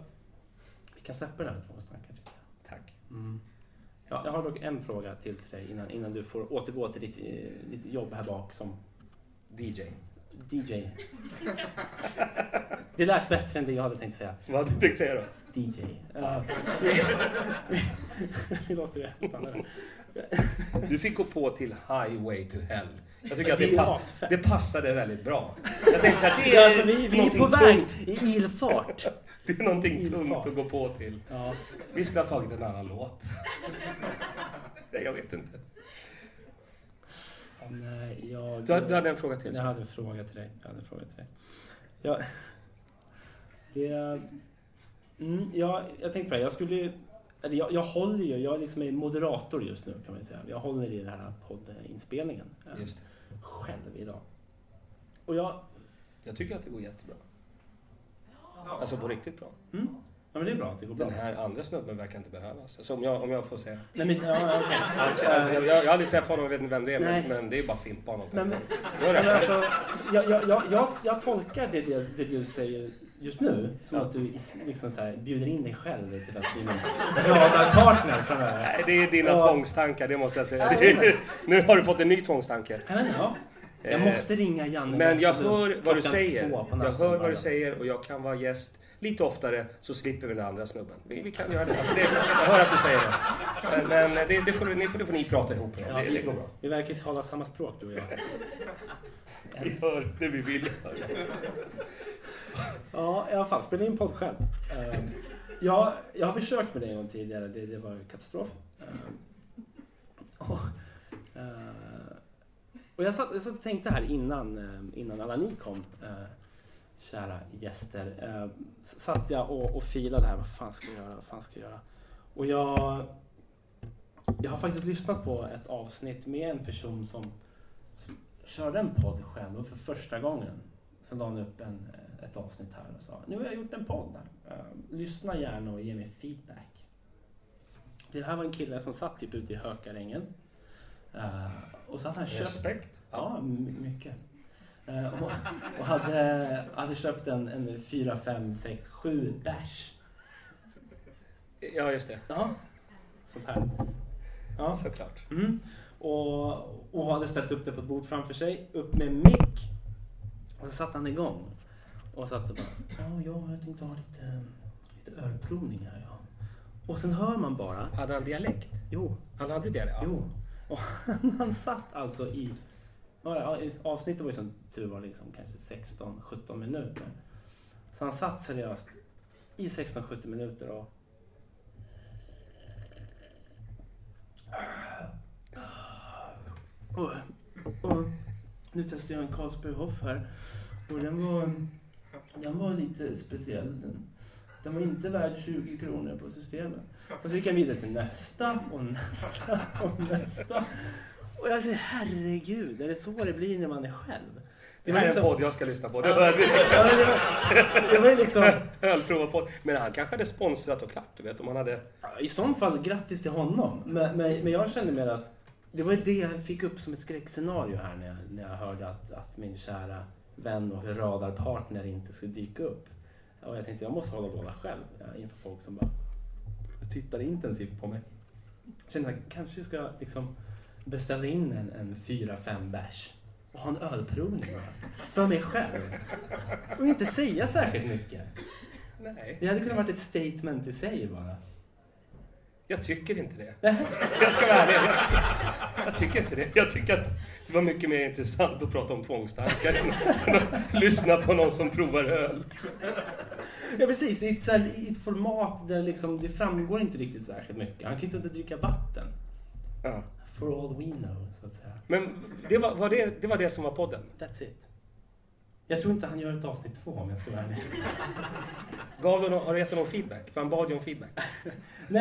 vi kan släppa den här tvångstanken. Tack. Mm. Ja, jag har dock en fråga till till dig innan, innan du får återgå till ditt, eh, ditt jobb här bak som DJ. DJ. Det lät bättre än det jag hade tänkt säga. Vad hade du tänkt säga då? DJ. Uh, vi, låter det stanna där. Du fick gå på till Highway to Hell. Jag tycker att Det pass, det passade väldigt bra. Jag tänkte så här, det är, alltså, vi, vi är på väg tungt. i ilfart. Det är någonting Ilfart. tungt att gå på till. Ja. Vi skulle ha tagit en annan låt. Nej, jag vet inte. Nej, jag... Du, hade- du hade en fråga till. Jag hade en fråga till dig. Jag hade en fråga till dig. Ja, det... Mm, ja, jag tänkte på det. Jag skulle... Eller jag, jag håller ju... Jag liksom är moderator just nu kan man säga. Jag håller i den här poddinspelningen. Just det. Själv idag. Och jag... Jag tycker att det går jättebra. Alltså på riktigt bra. Mm, ja, men det är bra att det går bra. Den här andra snubben verkar inte behövas. Alltså om, jag, om jag får säga. Nej, men, ja. Alltså, jag, jag, jag har aldrig träffat honom och vet inte vem det är. Men, men det är bara fimpa honom. Men- men- Men alltså, jag, jag, jag, jag, tolkar det, det, det du säger just nu, som att du liksom så här, bjuder in dig själv till att bli min radarpartner framöver. Nej, det är dina Ja. tvångstankar, det måste jag säga. Ja, är, nu har du fått en ny tvångstanke. Ja. Jag Eh, måste ringa Janne Men jag hör vad du säger. Jag hör vad du säger och jag kan vara gäst lite oftare så slipper vi den andra snubben. Vi, vi kan göra det. Alltså det. Jag hör att du säger det. Men, men det, det, får, ni, det får ni prata ihop. Ja, Det, det vi, går bra. vi verkar ju tala samma språk du och jag. Vi hör det vi vill höra. Ja, i alla fall. Spela in podd själv. Eh, jag, jag har försökt med det en gång tidigare. Det, det var katastrof. Eh, och, eh, och jag satt, jag satt och tänkte här innan, eh, innan alla ni kom, eh, kära gäster. Eh, satt jag och, och filade här. Vad fan ska jag göra? Vad fan ska jag göra? Och jag, jag har faktiskt lyssnat på ett avsnitt med en person som, som körde en podd själv och för första gången. Sen la han upp en, ett avsnitt här och sa nu har jag gjort en podd här. Eh, lyssna gärna och ge mig feedback. Det här var en kille som satt typ ute i Hökarängen. Eh, och så hade han köpt... Respekt. Ja, my- mycket. Eh, och och hade, hade köpt en, en 4, 5, 6, 7 bärs. Ja, just det. Ja, sånt här. Ja. Såklart. Mm. Och, och hade ställt upp det på ett bord framför sig, upp med mick. Och så satte han igång. Och satt och bara, ja, ja, jag tänkte ha lite, lite ölprovning här. Ja. Och sen hör man bara, Hade han dialekt? jo, Han hade det? Ja. jo. Och han satt alltså i, några avsnitt avsnittet var ju som tur var liksom kanske 16-17 minuter. Så han satt seriöst i 16-17 minuter och Och, och nu testar jag en Carlsberg Hoff här. Och den var, den var lite speciell. Den, den var inte värd 20 kronor på systemet. Och så gick jag vidare till nästa och nästa och nästa. Och jag säger herregud, är det så det blir när man är själv? Det här är en podd jag ska lyssna på. Det var det, var, det var liksom... ölprovarpodd. Men han kanske hade sponsrat och klart, du vet. Om han hade... I så fall, grattis till honom. Men, men, men jag kände mer att det var det jag fick upp som ett skräckscenario här när jag, när jag hörde att, att min kära vän och radarpartner inte skulle dyka upp. Och jag tänkte jag måste hålla båda själv inför folk som bara tittar intensivt på mig. Jag kände att kanske ska liksom beställa in en, en 4-5 bärs och ha en ölprovning. För mig själv. Och inte säga särskilt mycket. Nej, Det hade kunnat varit ett statement i sig bara. jag tycker inte det. Jag ska vara ärlig. Jag tycker, jag tycker inte det. Jag tycker att det var mycket mer intressant att prata om tvångstankar än att lyssna på någon som provar öl. Ja precis, i ett, här, i ett format där liksom, det framgår inte riktigt särskilt mycket. Han kan ju och dricka vatten. Ja. For all we know, så att säga. Men det var, var det, det var det som var podden? That's it. Jag tror inte han gör ett avsnitt två om jag ska vara ärlig. Gav du, någon- har du gett honom feedback? För han bad ju om feedback. Nej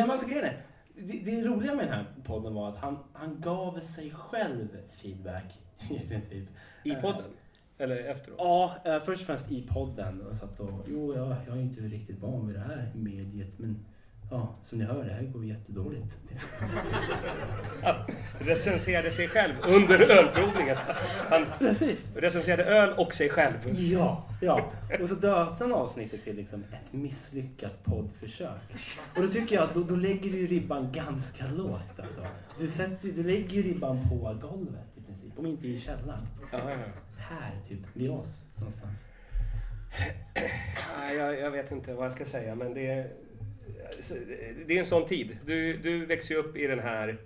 men alltså grejen är, det, det roliga med den här podden var att han, han gav sig själv feedback i princip. I podden? Eller efteråt? Ja, eh, först och främst i podden. Och satt och, jo, jag, jag är inte riktigt van vid det här mediet, men ja, som ni hör, det här går jättedåligt. Recenserade sig själv under ölprovningen. Han Precis. recenserade öl och sig själv. Ja, ja. Och så döpte han avsnittet till liksom ett misslyckat poddförsök. Och då tycker jag att då, då lägger du ribban ganska lågt alltså. Du, sätter, du lägger ju ribban på golvet i princip, om inte i källaren. Ja, ja. Här, typ, vid oss någonstans. Jag, jag vet inte vad jag ska säga, men det är, det är en sån tid. Du, du växer ju upp i den här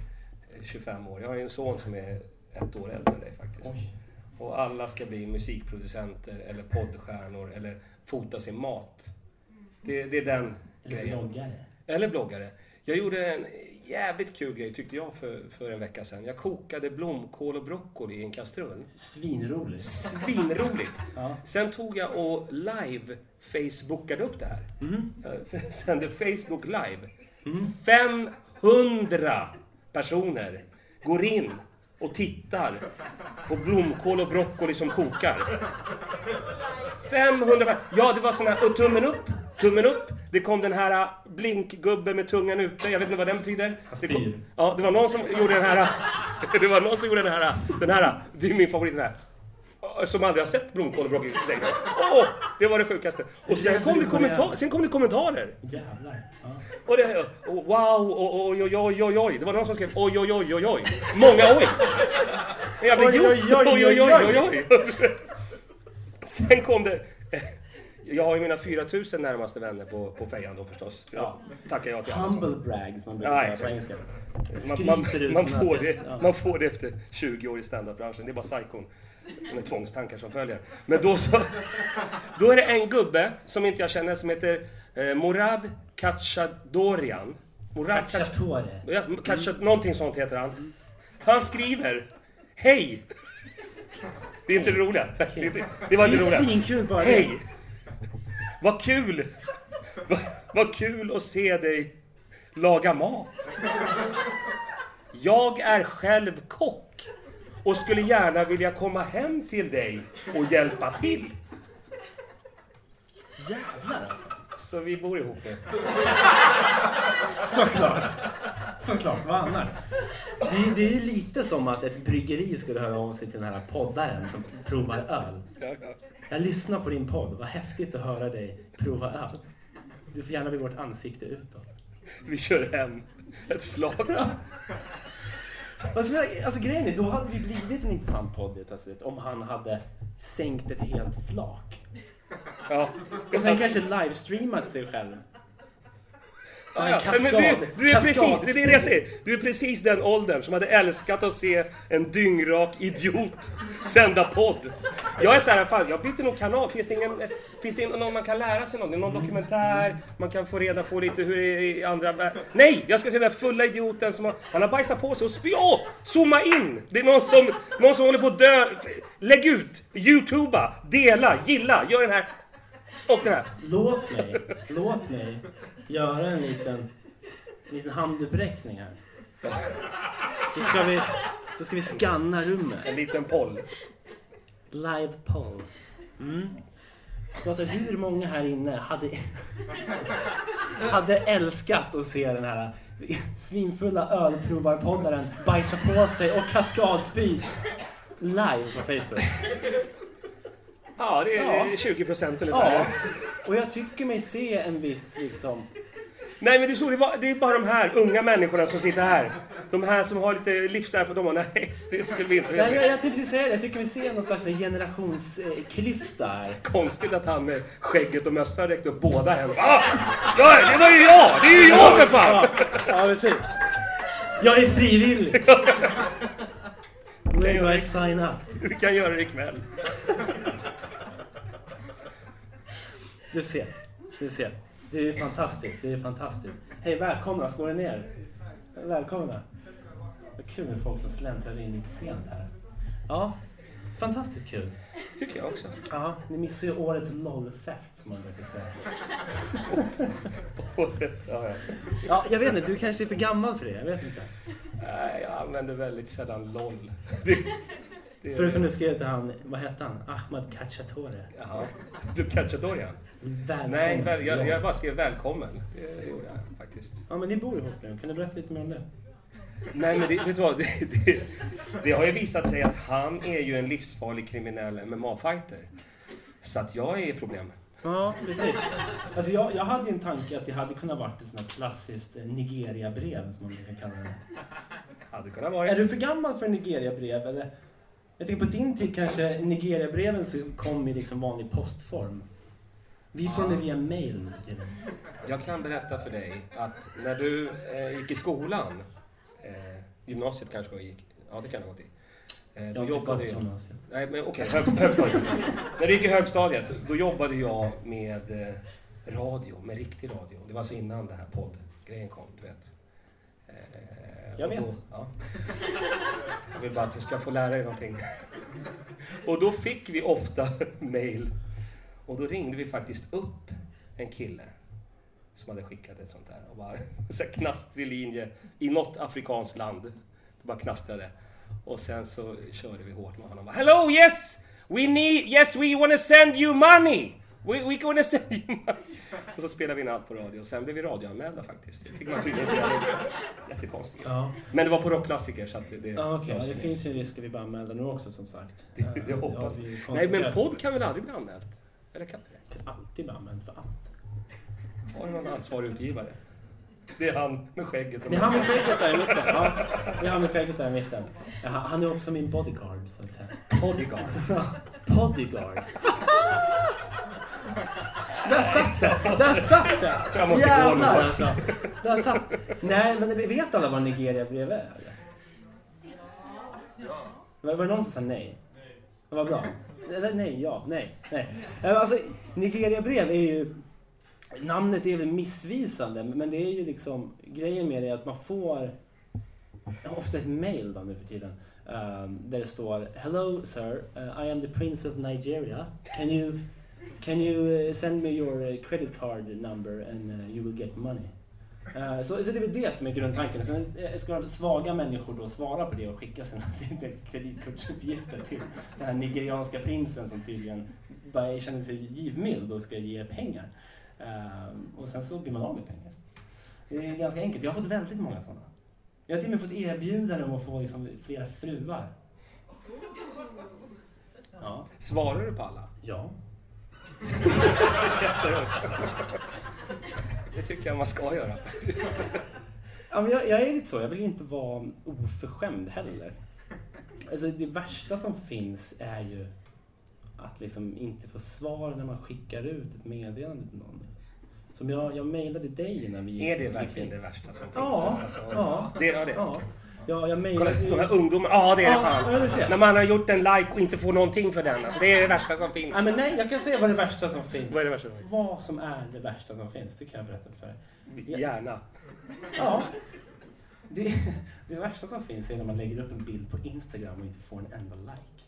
25 år. Jag har ju en son som är ett år äldre än dig faktiskt. Oj. Och alla ska bli musikproducenter eller poddstjärnor eller fota sin mat. Det, det är den Eller grejen. bloggare. Eller bloggare. Jag gjorde en jävligt kul grej tyckte jag för, för en vecka sedan. Jag kokade blomkål och broccoli i en kastrull. Svinroligt. Svinroligt! Ja. Sen tog jag och live Facebookade upp det här. Mm. Jag sände Facebook live. Mm. 500 personer går in och tittar på blomkål och broccoli som kokar. 500 per- Ja, det var sån här, tummen upp, tummen upp. Det kom den här äh, blinkgubben med tungan ute, jag vet inte vad den betyder. Det kom, ja, det var någon som gjorde den här, det var någon som gjorde den här, den här, det är min favorit den här. som aldrig har sett blomkål och broccoli. Åh, det var det sjukaste. Och sen kom det, kommentar, sen kom det kommentarer. Jävlar. Ja. Och det, och wow, och oj, oj, oj, oj, oj. Det var någon som skrev oj, oj, oj, oj, oj. Många oj. En jävla idiot. oj, oj, oj, oj, oj. Sen kom det... Jag har ju mina 4000 närmaste vänner på, på fejan då förstås. Ja. Tackar jag till Humble brag som man brukar Ja, säga på engelska. man, man, man, får det, ja. man får det efter 20 år i standupbranschen. Det är bara psykon med tvångstankar som följer. Men då så... Då är det en gubbe som inte jag känner som heter eh, Morad Kachadorian. Morad Kach- Cacciatore. Ja, kanske någonting sånt heter han. Han skriver Hej! Det är inte det roliga. Det, är inte- det var Det inte är svinkul bara det. Hej! Vad kul! Vad, vad kul att se dig laga mat. Jag är själv kock och skulle gärna vilja komma hem till dig och hjälpa till. Jävlar alltså. Så vi bor ihop nu. Såklart. Såklart, vad annars? Det, det är ju lite som att ett bryggeri skulle höra av sig till den här poddaren som provar öl. Ja, ja. Jag lyssnar på din podd, vad häftigt att höra dig prova öl. Du får gärna bli vårt ansikte utåt. Vi kör hem ett flak. Alltså, alltså grejen är, då hade vi blivit en intressant podd plötsligt om han hade sänkt ett helt flak. Ja. Och sen kanske livestreamat sig själv. Ja, En ja. kaskad- Men du, du, är precis, det är det jag säger. Du är precis den åldern som hade älskat att se en dyngrak idiot sända podd. Jag är så här, fan, jag byter nog kanal. Finns det, ingen, finns det någon man kan lära sig någonting? Någon dokumentär? Man kan få reda på lite hur det är i andra. Nej! Jag ska se den där fulla idioten som har, han har bajsat på sig och spy. Åh! Zooma in! Det är någon som, någon som håller på att dö. Lägg ut! Youtuba! Dela! Gilla! Gör den här. Och den här. Låt mig, låt mig göra en liten, en liten handuppräckning här. Så ska vi, så ska vi scanna rummet. En liten poll. Live poll. Mm. Så alltså hur många här inne hade, hade älskat att se den här svinfulla ölprovarpoddaren bajsa på sig och kaskadspy live på Facebook? Ja, det är Ja. 20 procent ungefär. Ja, och jag tycker mig se en viss liksom Nej men du såg, det, var, det är bara de här unga människorna som sitter här. De här som har lite livserfarenhet. De bara, nej, det skulle vi inte Nej, jag, jag tänkte precis säga det. Jag tycker vi ser någon slags generationsklyfta här. Konstigt att han med skägget och mössan räckte upp båda händerna. Ah! Ja, det var ju jag! Det är ju jag för fan! Ja, precis. Jag är frivillig. Where do I sign up? Vi kan göra det ikväll. Du ser. Du ser. Det är fantastiskt. Det är fantastiskt. Hej, välkomna. Slå er ner. Välkomna. Vad kul med folk som släntrar in lite sent här. Ja, fantastiskt kul. tycker jag också. Ja, ni missar ju årets LOL-fest som man brukar säga. Året, ja, ja. Ja, jag vet inte. Du kanske är för gammal för det. Jag vet inte. Nej, jag använder väldigt sällan LOL. Det, det, Förutom du skrev till han, vad hette han? Ahmad Kachatore. Jaha. Du catchar Dorian? Välkommen. Nej, väl, jag, jag bara skrev välkommen. Det gjorde jag faktiskt. Ja, men ni bor ihop nu. Kan du berätta lite mer om det? Nej men det, vet du vad? Det, det, det har ju visat sig att han är ju en livsfarlig kriminell MMA-fighter. Så att jag är problem. Ja, precis. Alltså jag, jag hade ju en tanke att det hade kunnat varit ett sånt här klassiskt eh, Nigeria-brev som man brukar kalla det. Hade kunnat vara. Är du för gammal för Nigeria-brev eller? Jag tänker på din tid kanske Nigeria-breven så kom i liksom vanlig postform. Vi får det via mail nu för tiden. Jag kan berätta för dig att när du eh, gick i skolan, eh, gymnasiet kanske jag gick, ja det kan jag ha gått i. Eh, Jag då inte jobbade jag, gymnasiet. nej men okej, hög, högstadiet. när du gick i högstadiet, då jobbade jag med eh, radio, med riktig radio. Det var alltså innan det här poddgrejen kom, du vet. Jag Då, vet. ja. Jag vill bara att du ska få lära dig någonting. Och då fick vi ofta mail. Och då ringde vi faktiskt upp en kille som hade skickat ett sånt där. Och bara så här knastrig linje i något afrikanskt land. Det bara knastrade. Och sen så körde vi hårt med honom. Hello yes! We need, yes we wanna send you money! We, we gonna say you. Och så spelade vi in allt på radio. Sen blev vi radioanmälda faktiskt. Det fick man. Jättekonstigt. Ja, Men det var på rockklassiker så att det... ja. Ja, det finns ju risk att vi blir anmälda nu också som sagt. Det, det hoppas ja, vi Nej men podd kan väl aldrig bli anmält? Eller kan det? kan alltid bli anmäld för allt. Har du någon ansvarig utgivare? Det är han med skägget. och Det är han med skägget där i mitten. Ja, det är han med skägget där i mitten. Ja, Han är också min bodyguard så att säga. Bodyguard. Bodyguard. Där satt det! Där satt det! jag måste gå nu. Jävlar alltså. Där satt Nej, men vet alla vad Nigeria brev är? eller? Var, det någon som sa nej? Det var bra. Eller nej, ja, nej, nej. Eh, Alltså, Nigeria brev är ju... Namnet är väl missvisande, men det är ju liksom... Grejen med det är att man får ofta ett mail då nu för tiden. Um, där det står Hello sir, uh, I am the prince of Nigeria. Can you, can you uh, send me your uh, credit card number and uh, you will get money. Uh, så, så det är väl det som är grundtanken. Sen eh, ska svaga människor då svara på det och skicka sina, sina kreditkortsuppgifter till den här nigerianska prinsen som tydligen bara känner sig givmild och ska ge pengar. Um, och sen så blir man av med pengar. Det är ganska enkelt. Jag har fått väldigt många sådana. Jag har till och med fått erbjudanden om att få liksom flera fruar. Ja. Svarar du på alla? Ja. Det tycker jag man ska göra. ja men jag, jag är lite så. Jag vill inte vara oförskämd heller. Alltså det värsta som finns är ju att liksom inte få svar när man skickar ut ett meddelande till någon. Som jag, jag mejlade dig innan vi gick Är det verkligen det värsta som finns? Ja, Alltså, ja. Det, ja, det. Ja. Ja, jag Kolla, de här ungdomarna. Ja, det är det Ja, ja, fan. När man har gjort en like och inte får någonting för den. Alltså, det är det värsta som finns. Nej, men nej, jag kan säga vad det värsta som finns. Vad är det värsta som finns? Vad som är det värsta som finns, det kan jag berätta för dig. Gärna. Ja. Det, det värsta som finns är när man lägger upp en bild på Instagram och inte får en enda like.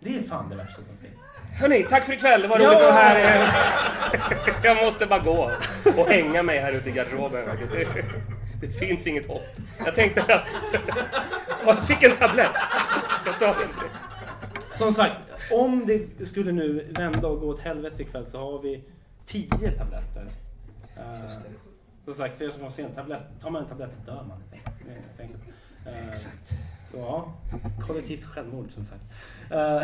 Det är fan det värsta som finns. Hörni, tack för ikväll. Det var Ja! roligt att här. eh, Jag måste bara gå och hänga mig här ute i garderoben. Det, finns inget hopp. Jag tänkte att... Jag fick en tablett. Jag tar den. Som sagt, om det skulle nu vända och gå åt helvete ikväll så har vi 10 tabletter. Eh, Just det. Som sagt, för er som har sen tablett, tar man en tablett så dör man. enkelt. Eh, Exakt. Så ja, kollektivt självmord som sagt. Eh,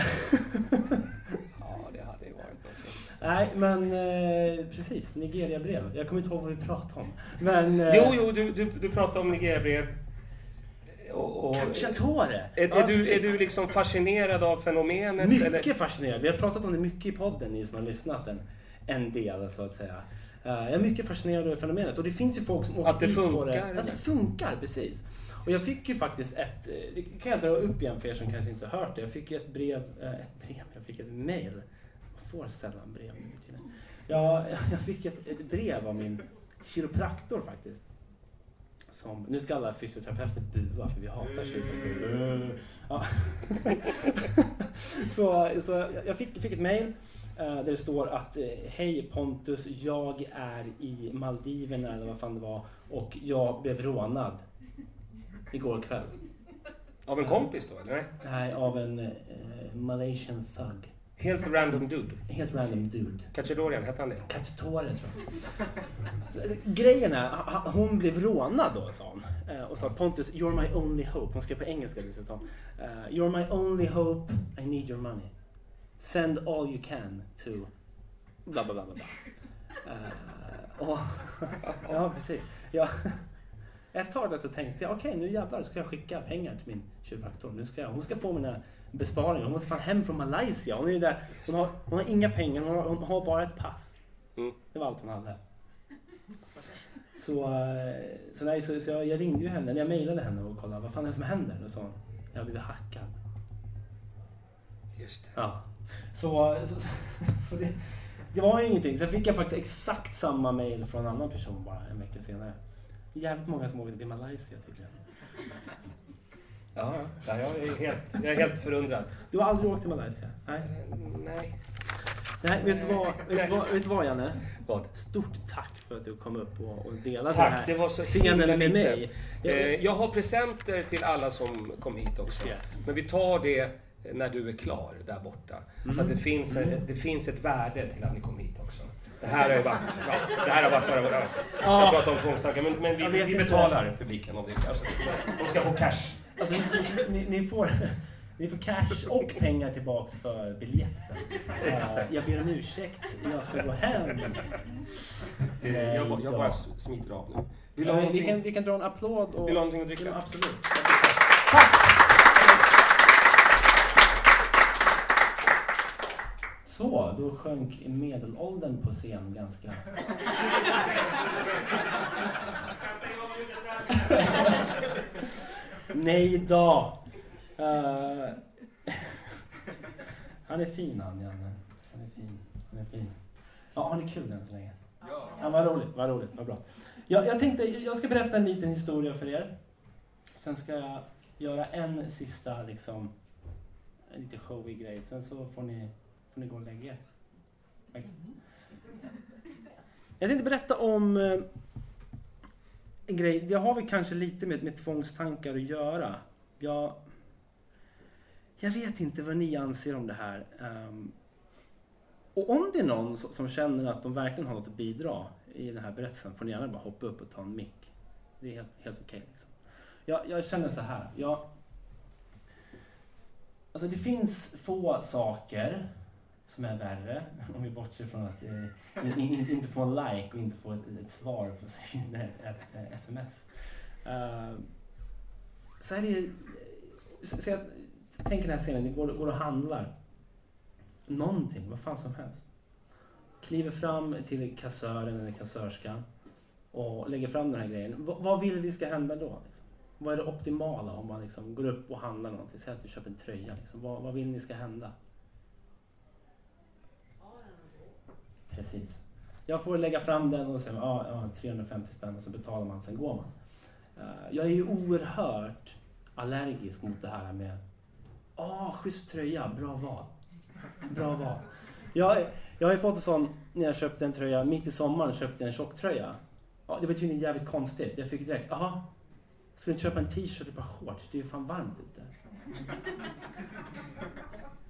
Ja, det hade ju varit något. Nej, men eh, precis. Nigeria-brev. Jag kommer inte ihåg vad vi pratade om. Men... Eh, Jo, jo, du, du, du pratade om Nigeria-brev. Och, och, Cacciatore! är, är, du, är du liksom fascinerad av fenomenet? Mycket Eller? fascinerad. Vi har pratat om det mycket i podden, ni som har lyssnat en, en del så att säga. Eh, jag är mycket fascinerad över fenomenet och det finns ju folk som åker Att det funkar, det. Att det funkar, precis. Och jag fick ju faktiskt ett, eh, det kan jag dra upp igen för er som kanske inte har hört det. Jag fick ju ett brev, eh, ett brev, jag fick ett mail. Får sällan brev nu för tiden. Ja, jag fick ett, ett brev av min kiropraktor faktiskt. Som, nu ska alla fysioterapeuter bua för vi hatar kiropraktorer. Ja. så så jag- jag fick, fick ett mail eh, där det står att eh, Hej Pontus, jag är i Maldiverna eller vad fan det var och jag blev rånad igår kväll. Av en kompis då, eller? Nej, av en eh, Malaysian thug. Helt random dude. Helt random dude. Kachadorian, hette han det? Cacciatore tror jag. Grejen är, hon blev rånad då sa hon. Eh, Och sa Pontus, you're my only hope. Hon skrev på engelska dessutom. Eh, You're my only hope, I need your money. Send all you can to... Bla bla bla bla. och, ja, precis. Ja. Ett tag där så tänkte jag, okej nu jävlar ska jag skicka pengar till min kiropraktor. Nu ska jag, hon ska få mina besparingar. Hon måste fan hem från Malaysia. Hon är där. Hon har, hon har inga pengar, hon har, hon har bara ett pass. Mm. Det var allt hon hade. Så, eh, så, nej, så, så jag, jag ringde ju henne, jag mejlade henne och kollade vad fan är det som händer? Och så jag har blivit hackad. Just det. Ja. Så, så, så det, det var ju ingenting. Sen fick jag faktiskt exakt samma mejl från en annan person bara en vecka senare. Jävligt många som åkte till Malaysia tydligen. Ja, ja, jag, är helt, jag är helt förundrad. Du har aldrig åkt till Malaysia? Nej. Nej. Nej, vet du vad, vet du vad, vet du vad Janne? Vad? Stort tack för att du kom upp och, och delade Tack, den här det var så scenen med lite. mig. Jag, Eh, Jag har presenter till alla som kom hit också. Men vi tar det när du är klar där borta. Så Mm. att det finns, ett, det finns ett värde till att ni kom hit också. Det här har ju varit, ja, det här har varit förra året. Jag pratar om tvångstankar, men, men vi, vi betalar publiken om det. Alltså, de ska få cash. Alltså, ni, ni, får, ni får cash och pengar tillbaks för biljetten. Eh, jag ber om ursäkt, jag ska gå hem. Nej Jag, ba- jag då. bara smiter av nu. Vill Ja, men vi, kan, vi kan dra en applåd. Och, Vill du ha någonting att dricka? absolut. Så, då sjönk medelåldern på scen ganska... Nej då! Eh, han är fin han, Janne. Han är fin. Han är fin. Ja, har ni kul än så länge? Ja. Ja, vad roligt, vad roligt, vad bra. Jag, jag tänkte, jag ska berätta en liten historia för er. Sen ska jag göra en sista, liksom, en lite showig grej. Sen så får ni, får ni gå och lägga er. Faktiskt. Jag tänkte berätta om eh, grej. Det har vi kanske lite med, med tvångstankar att göra. Jag, jag vet inte vad ni anser om det här. Um, och om det är någon som känner att de verkligen har något att bidra i den här berättelsen får ni gärna bara hoppa upp och ta en mick. Det är helt, helt okej. liksom. jag, jag känner så här. Jag, alltså det finns få saker som är värre, om vi bortser från att eh, inte få en like och inte få ett, ett svar på sin, ett, ett, eh, ett sms. Uh, eh, så är det så, så jag tänker den här scenen, ni går, går och handlar någonting, vad fan som helst. Kliver fram till kassören eller kassörskan och lägger fram den här grejen. V- vad vill vi ska hända då? Liksom? Vad är det optimala om man liksom går upp och handlar någonting? Säg att du köper en tröja. Liksom. Vad, vad vill ni ska hända? Precis. Jag får lägga fram den och säga ja, ja, 350 spänn och så betalar man, sen går man. Eh, jag är ju oerhört allergisk mot det här med Ja, schysst tröja, bra val. Bra val. Jag, jag har ju fått en sån, när jag köpte en tröja, mitt i sommaren köpte jag en tjocktröja. Ja, det var tydligen jävligt konstigt. Jag fick direkt, jaha, ska du inte köpa en t-shirt och ett par shorts? Det är ju fan varmt ute.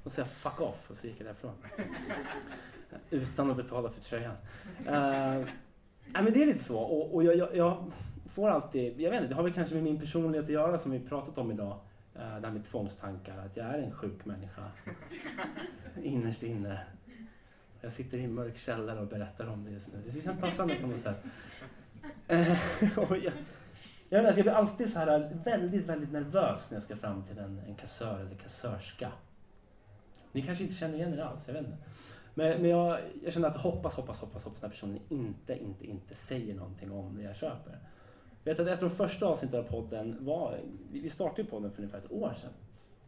Och så jag fuck off och så gick jag därifrån. Utan att betala för tröjan. Uh, nej men det är lite så. Och, och jag, jag, jag får alltid, jag vet inte, det har väl kanske med min personlighet att göra som vi pratat om idag. Uh, det här med tvångstankar, att jag är en sjuk människa. Innerst inne. Jag sitter i en mörk källare och berättar om det just nu. Det känns passande på något sätt. Uh, och jag, jag, vet, inte, jag blir alltid så här väldigt, väldigt nervös när jag ska fram till en, en kassör eller kassörska. Ni kanske inte känner igen er alls, jag vet inte. Men, men jag, jag känner att hoppas, hoppas, hoppas, hoppas den här personen inte, inte, inte säger någonting om det jag köper. Jag vet att efter de första avsnitten av podden var, vi startade ju podden för ungefär ett år sedan.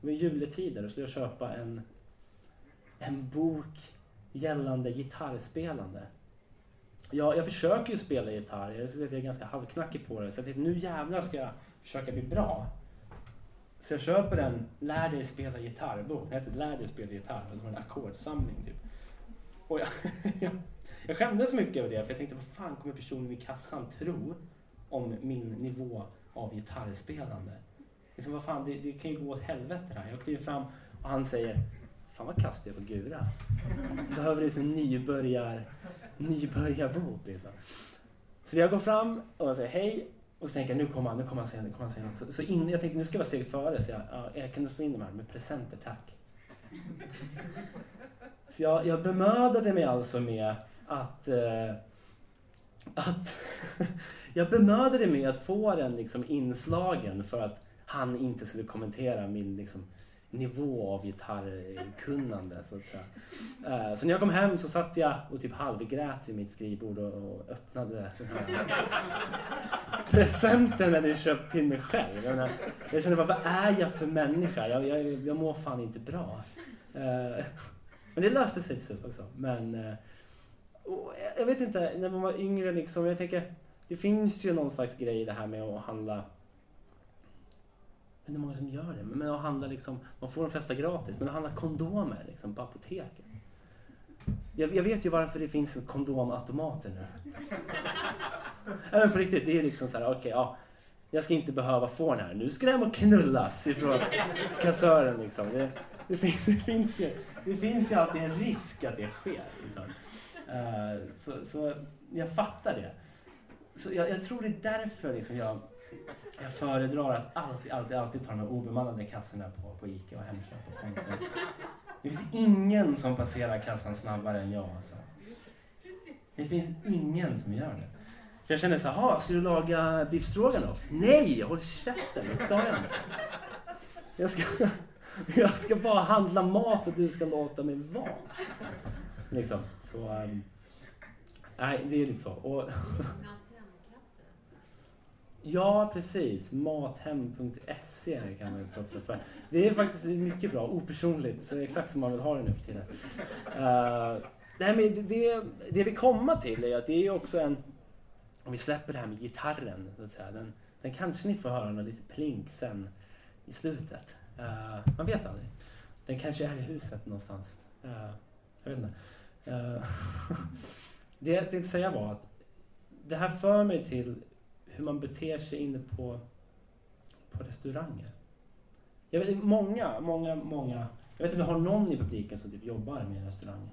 Det var juletider och skulle jag köpa en, en bok gällande gitarrspelande. Jag, jag försöker ju spela gitarr, jag ska säga att jag är ganska halvknackig på det. Så jag tänkte nu jävlar ska jag försöka bli bra. Så jag köper en Lär dig spela gitarr-bok. Den heter Lär dig spela gitarr. Det var en ackordsamling typ. Och jag, jag, jag skämdes mycket över det för jag tänkte vad fan kommer personen i kassan tro om min nivå av gitarrspelande? Liksom, vad fan, det, det kan ju gå åt helvete det här. Jag kliver fram och han säger Fan vad kast jag är på Gura. Behöver liksom en nybörjar, nybörjarbok liksom. Så jag går fram och säger hej och så tänker jag nu kommer han, nu kommer han säga, nu kommer han säga något. Så, så in, jag tänkte nu ska jag vara steg före så jag, ja, jag kan du slå in de här med presenter tack. Så jag, jag bemödade mig alltså med att, eh, att jag bemödade mig att få den liksom inslagen för att han inte skulle kommentera min liksom, nivå av gitarrkunnande. Så, att säga. Eh, så när jag kom hem så satt jag och typ halvgrät vid mitt skrivbord och, och öppnade den här presenten jag hade köpt till mig själv. Jag, menar, jag kände bara, vad är jag för människa? Jag, jag, jag mår fan inte bra. Eh, men det löste sig till slut också. Men eh, jag- vet inte, när man var yngre liksom, jag tänker, det finns ju någon slags grej i det här med att handla vet inte hur många som gör det, men att handla liksom, man får de flesta gratis, men att handla kondomer liksom på apoteket. Jag, jag vet ju varför det finns kondomautomater nu. Men på riktigt, det är liksom så här, okej, ja. Jag ska inte behöva få den här. Nu ska den hem och knullas ifrån kassören liksom. Det, det, finns, det, finns ju, det finns ju alltid en risk att det sker. Liksom. Uh, så, så jag fattar det. Så jag, jag tror det är därför liksom jag, jag föredrar att alltid, alltid, alltid ta de här obemannade kassorna på, på Ica och Hemköp och Konsum. Det finns ingen som passerar kassan snabbare än jag. Alltså. Det finns ingen som gör det. För jag känner så här, ska du laga biff stroganoff? Nej, håll käften, det ska jag inte. Jag ska, jag ska bara handla mat och du ska låta mig vara. Liksom, så... Um, nej, det är lite så. Och, Ja, precis. Mathem.se kan man propsa för. Det är faktiskt mycket bra, opersonligt, så det är exakt som man vill ha det nu för tiden. Uh, nej, men det, det, det vi kommer till är att det är också en... Om vi släpper det här med gitarren, så att säga. Den, den kanske ni får höra något lite plink sen i slutet. Uh, man vet aldrig. Den kanske är i huset någonstans. Uh, jag vet inte. Uh, det jag tänkte säga var att det här för mig till hur man beter sig inne på, på restauranger. Jag vet, många, många, många. Jag vet att vi har någon i publiken som typ jobbar med restauranger.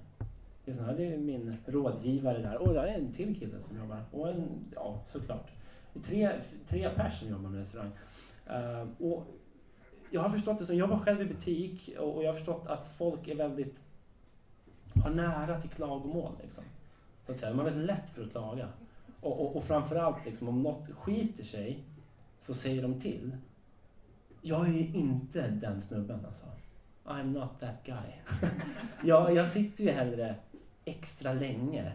Det är, det är min rådgivare där. Och där är en till kille som jobbar. Och en, ja, såklart. Det är tre, tre personer som jobbar med restaurang. Uh, och jag har förstått det som, jag var själv i butik och jag har förstått att folk är väldigt, har nära till klagomål. Liksom. Så att säga. man har väldigt lätt för att klaga. Och, och, och framförallt liksom, om något skiter sig så säger de till. Jag är ju inte den snubben alltså. I'm not that guy. jag, jag sitter ju hellre extra länge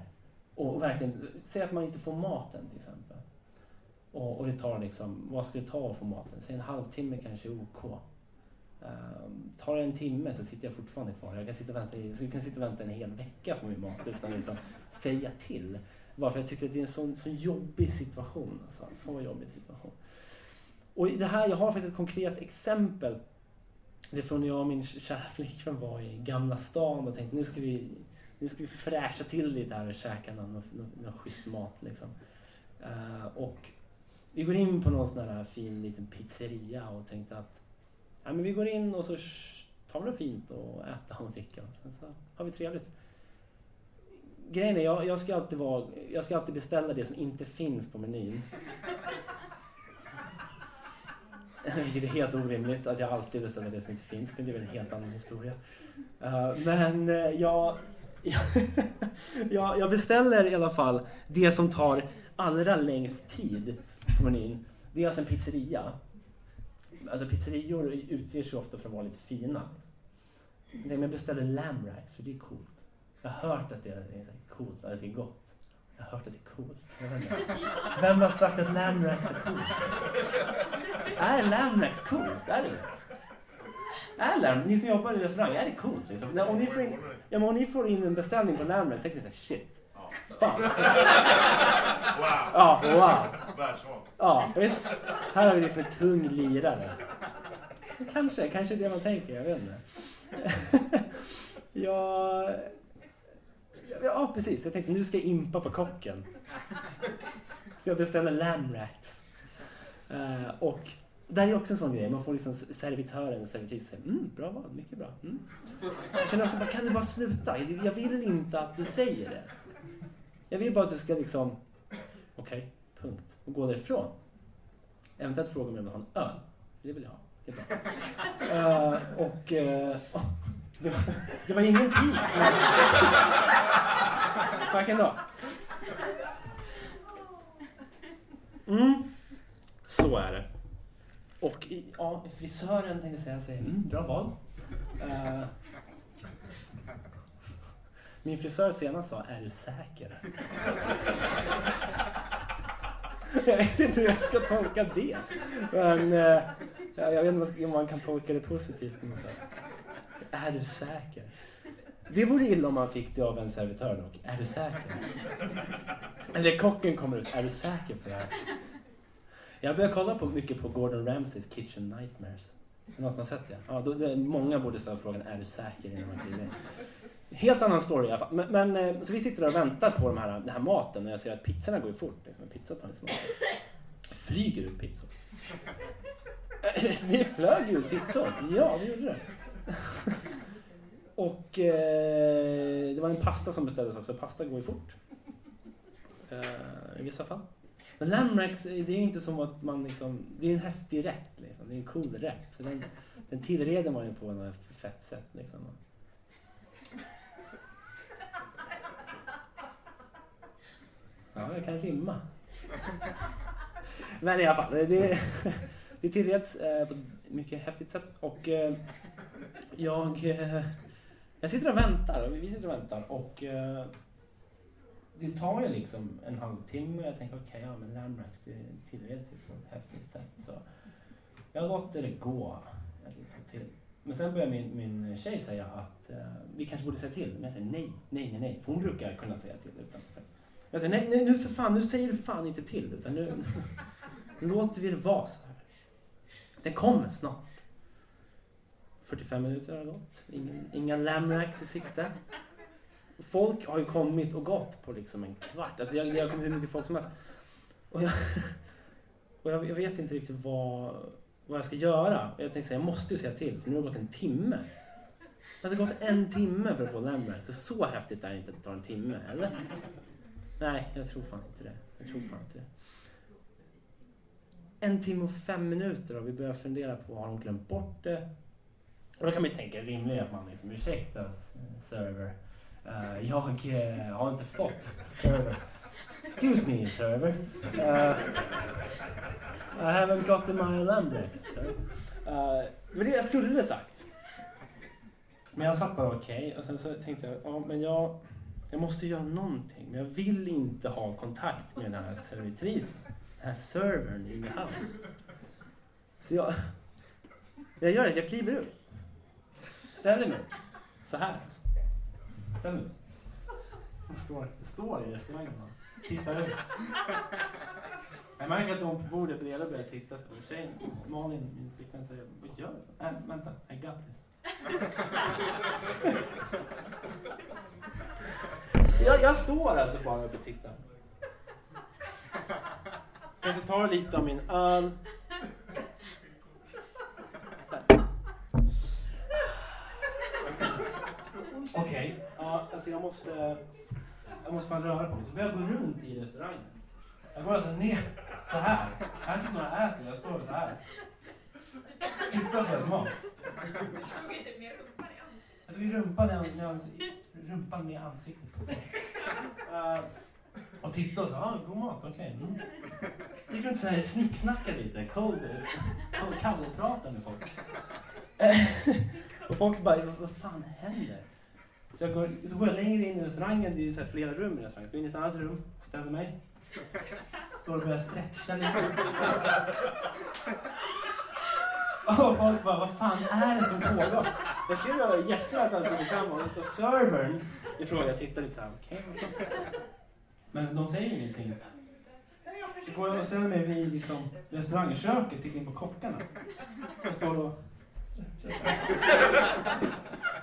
och verkligen, säg att man inte får maten till exempel. Och, och det tar liksom, vad ska det ta att få maten? Säg en halvtimme kanske är OK. Um, tar det en timme så sitter jag fortfarande kvar. Jag kan sitta och vänta, så jag kan sitta och vänta en hel vecka på min mat utan att liksom säga till. Bara för jag tycker att det är en sån, sån jobbig situation. Alltså. Så jobbig situation. Och det här, jag har faktiskt ett konkret exempel. Det är från när jag och min kära flickvän var i Gamla stan och tänkte nu ska vi, nu ska vi fräscha till lite här och käka någon, någon, någon schysst mat. Liksom. Uh, och vi går in på någon sån här fin liten pizzeria och tänkte att ja, men vi går in och så tar vi något fint och äta och dricka. och Sen så har vi trevligt grejen är, jag, jag, ska alltid vara, jag ska alltid beställa det som inte finns på menyn. Vilket är helt orimligt att jag alltid beställer det som inte finns, men det är väl en helt annan historia. Eh, men eh, jag, jag, jag beställer i alla fall det som tar allra längst tid på menyn. Det är alltså en pizzeria. Alltså pizzerior utger sig ofta för att vara lite fina. Men jag beställer lamb racks, för det är coolt. Jag har hört att det är coolt, att det är gott. Jag har hört att det är coolt. Vem har sagt att lamracks är coolt? Är lamracks coolt? Är det är lamb, ni som jobbar i restaurang, är det coolt? Liksom? Om, ni får in, ja, om ni får in en beställning på lamracks, tänker ni såhär shit. Fan. Wow. Ja, wow. Världsvan. Ja, visst. Här har vi liksom en tung lirare. Kanske, kanske det man tänker, jag vet inte. jag Ja, precis. Jag tänkte nu ska jag impa på kocken. Så jag beställer lamracks. Uh, och där är också en sån grej. Man får liksom servitören och servitrisen säga mm, bra val, mycket bra. Mm. Jag känner också bara, kan du bara sluta? Jag vill inte att du säger det. Jag vill bara att du ska liksom, okej, okay, punkt. Och gå därifrån. Eventuellt fråga om jag vill ha en öl. Det vill jag ha. Det är bra. Uh, och uh, oh, det, var, det var ingen pik. Varken då. Mm. Så är det. Och ja, frisören tänkte säga, säger mm, bra val. Uh, min frisör senast sa, är du säker? jag vet inte hur jag ska tolka det. Men eh, jag vet inte om man kan tolka det positivt. Är du säker? Det vore illa om man fick det av en servitör dock. Är du säker? Eller kocken kommer ut. Är du säker på det här? Jag börjar kolla på mycket på Gordon Ramsays Kitchen Nightmares. Är det någon som har sett det? Ja, då, det, många borde ställa frågan är du säker innan man kliver Helt annan story i alla fall. Men, men, eh, så vi sitter där och väntar på de här, den här maten och jag ser att pizzorna går ju fort. Liksom. En pizza tar snart. Flyger ut pizzor. Det flög ut pizzor. Ja, det gjorde det. och eh, det var en pasta som beställdes också. Pasta går ju fort. Eh, I vissa fall. Men lamrex, eh, det är ju inte som att man liksom... Det är en häftig rätt liksom. Det är en cool rätt. Så den, den tillreder man ju på något fett sätt liksom. Ja, jag kan rimma. Men i alla fall, det, det tillreds eh, på ett mycket häftigt sätt. Och eh, jag, eh, jag sitter och väntar, vi sitter och väntar och det tar ju liksom en halvtimme. Jag tänker okej, okay, ja men Lambrax det tillreds ju på ett häftigt sätt. Så jag låter det gå ett litet till. Men sen börjar min, min tjej säga att eh, vi kanske borde säga till. Men jag säger nej, nej, nej, nej. För hon brukar kunna säga till utan jag säger nej, nej, nu för fan, nu säger du fan inte till. Utan nu, nu låter vi det vara så här. Det kommer snart. 45 minuter har gått. Ingen, inga lamracks i sikte. Folk har ju kommit och gått på liksom en kvart. Alltså det har kommit hur mycket folk som helst. Och jag, och jag, jag vet inte riktigt vad, vad jag ska göra. Jag tänkte säga, jag måste ju säga till. För nu har det gått en timme. Det har gått en timme för att få lamracks. Så häftigt är det inte att det tar en timme, eller? Nej, jag tror fan inte det. Jag tror fan inte det. En timme och fem minuter och vi börjar fundera på, har de glömt bort det? Och då kan man ju tänka rimligt att man liksom, ursäkta server. Uh, jag uh, har inte fått server. Excuse me server. Uh, I haven't gotten my Lambrix. Uh, men det jag skulle sagt. Men jag satt bara okej okay, och sen så tänkte jag, ja men jag jag måste göra någonting. Men jag vill inte ha kontakt med den här servitrisen. Den här servern i the house. Så jag, jag gör det. Jag kliver upp. Ställer mig. Så här. Ställer mig. Det står, står i restaurangen. och Tittar ut. Jag märker att de på bordet bredvid börjar titta. Tjejen, Malin, min flickvän, säger Vad gör du? Äh, vänta, I got this. Jag, jag står alltså bara och tittar. Kanske tar lite av min öl. Okej, okay. ja, alltså jag måste, jag måste fan röra på mig. Så börjar jag gå runt i restaurangen. Jag går alltså ner så här. Här sitter några och äter, jag står så här. Tittar på deras mat. Jag tog rumpan i ansiktet rumpan med ansiktet på. Uh, och tittade och sa, ah, god mat, okej. Okay. Mm. Gick runt såhär snicksnackade lite, cold, kallpratade med folk. och folk bara, vad, vad fan händer? Så, jag går, så går jag längre in i restaurangen, det är så flera rum i restaurangen. Så går in i ett annat rum, ställer mig. Står och börjar stretcha lite. Och folk bara, vad fan är det som pågår? Jag ser att gästerna plötsligt kommer fram och servern i Jag tittar lite såhär, okej. Okay, Men de säger ingenting. Så går jag och ställer mig vid liksom, restaurangköket, tittar in på kockarna. Och står och...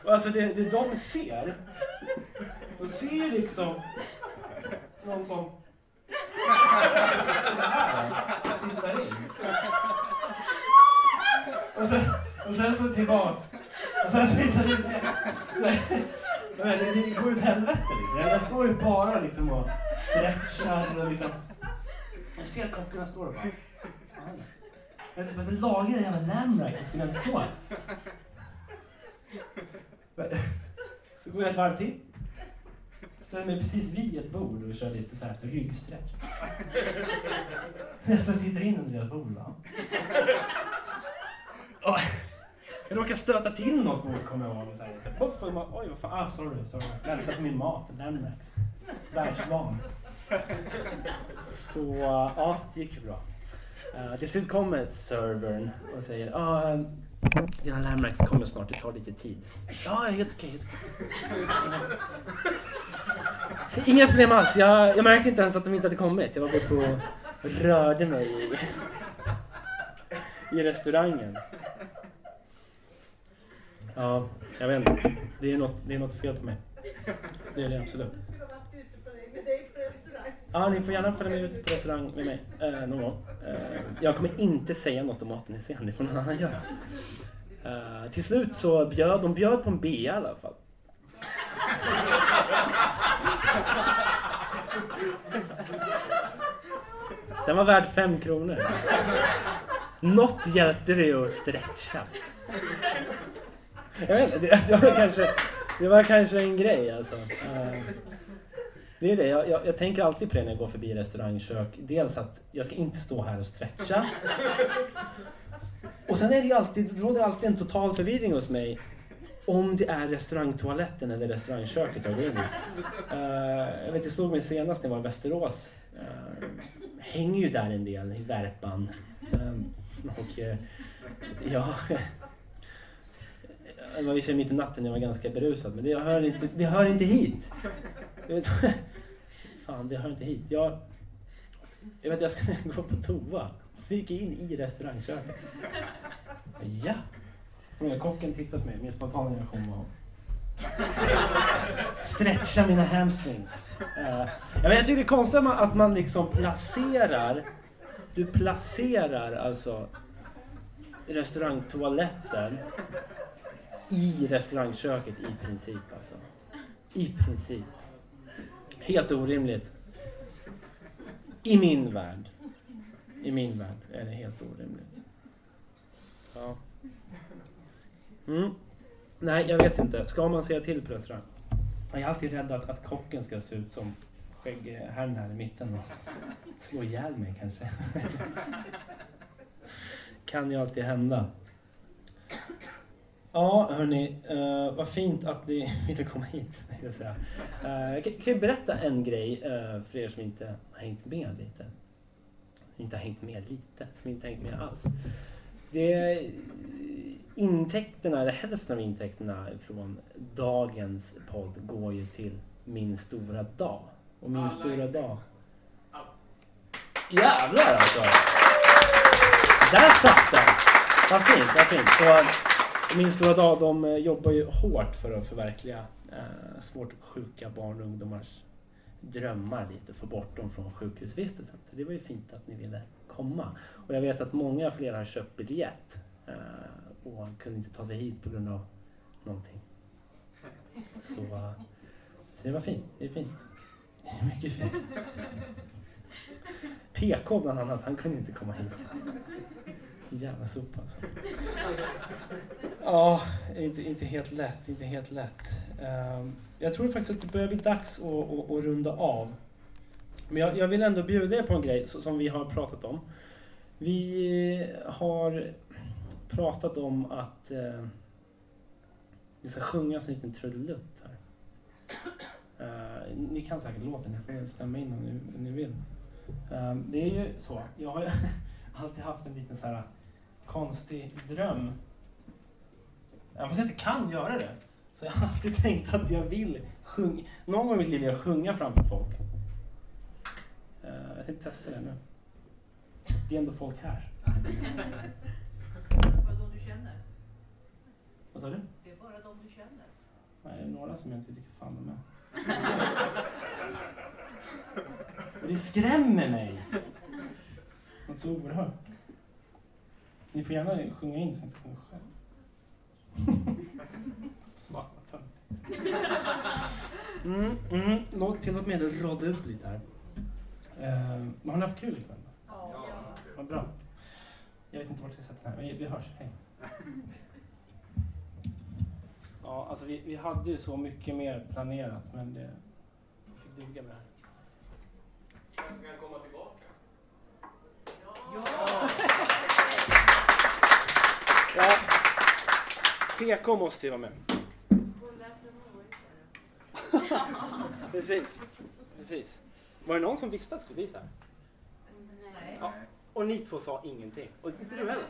och alltså det, det de ser, de ser liksom någon som tittar in. Och sen, och sen så tillbaks. Och sen så tittar vi men det, det går ju åt helvete liksom. Jag står ju bara liksom och stretchar och liksom. Jag ser att kockarna står och bara. Jag behöver laga den jävla lamrack så skulle jag inte stå här. Så går jag ett varv till. Ställer mig precis vid ett bord och kör lite så här ryggstretch. Så jag så tittar in under deras bord. Va? Oh, jag råkade stöta till något bord kommer jag ihåg. Så här, och bara, Oj, vad fan. Ah, sorry, sorry. Vänta på min mat. Landmax. Världsvan. Så ja, det gick ju bra. Uh, till slut kommer servern och säger ah, eh, dina Landmax kommer snart, det tar lite tid. Ja, helt okej. Inga problem alls. Jag, jag märkte inte ens att de inte hade kommit. Jag var bara på och rörde mig i, restaurangen. Ja, jag vet inte. Det är något, det är något fel på mig. Det är det absolut. Ja, ni får gärna följa med ut på restaurang med mig eh, någon gång. Eh, jag kommer inte säga något om maten i scen, det får någon annan göra. Eh, till slut så bjöd de bjöd på en bea i alla fall. Den var värd fem kronor. Något hjälpte det ju att stretcha. Jag vet inte, det, det, var kanske, det var kanske en grej alltså. Eh, det är det, jag, jag, jag tänker alltid på det när jag går förbi restaurangkök. Dels att jag ska inte stå här och stretcha. Och sen är det ju alltid, råder alltid en total förvirring hos mig om det är restaurangtoaletten eller restaurangköket jag går in i. Uh, jag vet, jag slog mig senast när jag var i Västerås. Uh, hänger ju där en del i värpan. Um, och uh, ja... Det var visserligen mitt i natten när jag var ganska berusad, men det hör inte, det hör inte hit. Fan, det hör inte hit. Jag, jag vet, jag skulle gå på toa. Så gick jag in i restaurangköket. Ja. Och kocken tittat på mig. Min spontana reaktion var stretcha mina hamstrings. Eh, uh, jag, vet, jag tycker det är konstigt att man liksom placerar du placerar alltså restaurangtoaletten i restaurangköket i princip alltså. I princip. Helt orimligt. I min värld. I min värld är det helt orimligt. Ja. Mm. Nej, jag vet inte. Ska man säga till på restaurang? Jag är alltid rädd att, att kocken ska se ut som skäggherrn här i mitten och slå ihjäl mig kanske. kan ju alltid hända. Ja, hörni. Uh, vad fint att ni ville komma hit. Jag, säga. Uh, kan, kan ju berätta en grej uh, för er som inte har hängt med lite. Inte har hängt med lite, som inte har hängt med alls. Det, intäkterna, eller hälften av intäkterna från dagens podd går ju till Min stora dag. Och Min stora dag... Jävlar alltså! Där satt den! Vad fint, vad fint. Så, Min stora dag, de eh, jobbar ju hårt för att förverkliga eh, svårt sjuka barn och ungdomars drömmar lite, få bort dem från sjukhusvistelsen. Så det var ju fint att ni ville komma. Och jag vet att många fler har köpt biljett eh, och kunde inte ta sig hit på grund av någonting. Så, eh, så det var fint. Det är fint. PK bland annat, han kunde inte komma hit. Jävla sopa alltså. Ja, inte, inte helt lätt. Inte helt lätt. Um, jag tror faktiskt att det börjar bli dags att, att, att runda av. Men jag, jag, vill ändå bjuda er på en grej som vi har pratat om. Vi har pratat om att eh, vi ska sjunga en liten trudelutt här. Uh, ni kan säkert låten, ni får stämma in om ni, om ni vill. Uh, det är ju så, jag har alltid haft en liten så här konstig dröm. Även fast jag inte kan göra det, så jag har alltid tänkt att jag vill sjunga. Någon gång i mitt liv vill jag sjunga framför folk. Uh, jag tänkte testa det nu. Det är ändå folk här. Bara de du känner. Vad sa du? Det är bara de du känner. Nej, det är några som jag inte vilka fan de är. Och det skrämmer mig! Något så oerhört. Ni får gärna sjunga in så jag inte sjunger själv. Va, vad. Mm, mm. Låt, tillåt mig att råda upp lite här. Uh, har ni haft kul ikväll? Ja. Vad bra. Jag vet inte vart jag ska sätta den här, men vi hörs. Hej. Ja, alltså vi, vi hade ju så mycket mer planerat, men det fick duga med det här. Kan jag komma tillbaka? Ja. PK måste ju vara med. Precis. Precis. Var det någon som visste att det skulle bli så här? Nej. Ja. Och ni två sa ingenting. Och inte du heller.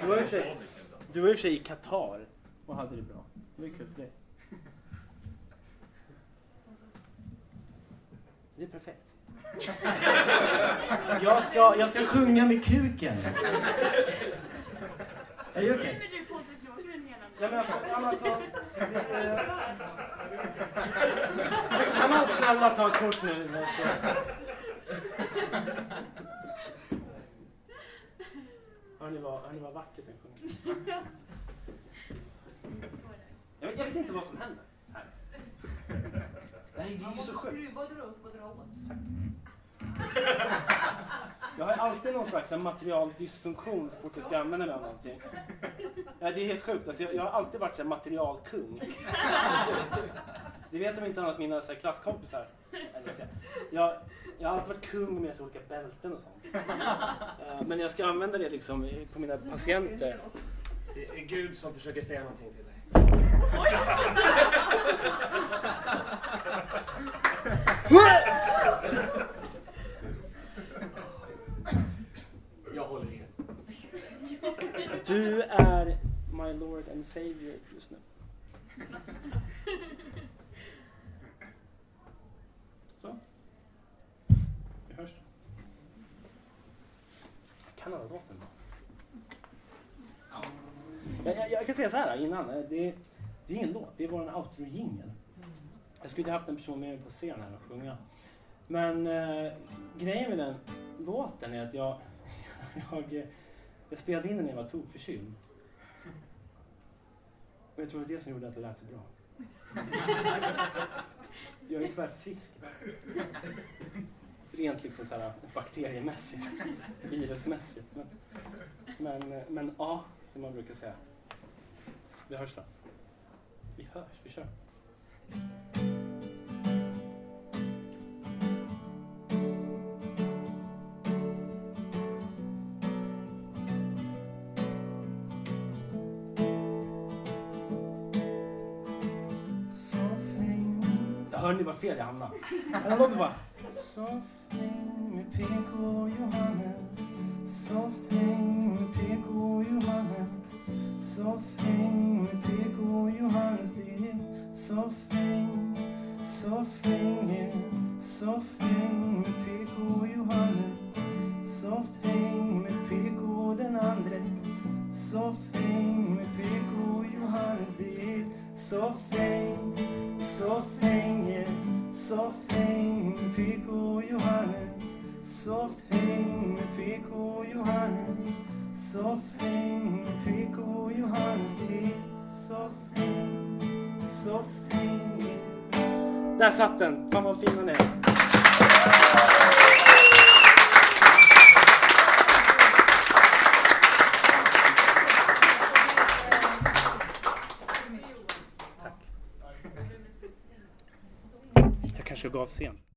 Du var i och för sig i Qatar och hade det bra. Det kul för dig. Det är perfekt. Jag ska, jag ska sjunga med kuken. Är det okej? hela Nej men alltså, kan man, alltså, kan man snälla ta ett kort nu? Alltså. Hör ni vad, hör ni vad vackert den sjunger? Jag vet, jag vet inte vad som händer här. Nej, det är ju så sjukt. skruva och dra upp och dra åt. Jag har alltid någon slags material dysfunktion så fort jag ska använda mig av någonting. Ja, det är helt sjukt. Alltså, jag, jag har alltid varit så här materialkung. Det vet de inte annat mina så här, klasskompisar. Eller, så, jag, jag har alltid varit kung med så olika bälten och sånt. Eh, Men jag ska använda det liksom i- på mina patienter. Det är Gud som försöker säga någonting till dig. Jag håller er. Du är my lord and savior just nu. Så. Vi hörs kan alla låten då. Jag, jag, jag kan säga så här innan. Det, det är ingen låt, det är vår outro-jingel. Jag skulle haft en person med mig på scen här och sjunga. Men eh, grejen med den låten är att jag, jag, eh, jag spelade in den när jag var tokförkyld. Och jag tror är det som gjorde att det lät så bra. Jag är tyvärr frisk. Rent liksom så här bakteriemässigt, virusmässigt. Men, men, men ja, som man brukar säga. Vi hörs då. Vi hörs, vi kör. Hör ni vad fel jag hamnade? Den låter bara... Med PK Johannes Soffhäng med PK Johannes Soffhäng med PK Johannes Det är soffhäng Soffhäng Soffhäng med PK Johannes Softhäng med PK den andre Soffhäng med PK Johannes Det är soffhäng Soffhäng Soffhäng med PK Johannes Softhäng med PK Johannes med PK Johannes är soffhäng Soffhäng Där satt den! Fan vad fin den är. Jag kanske gav sent.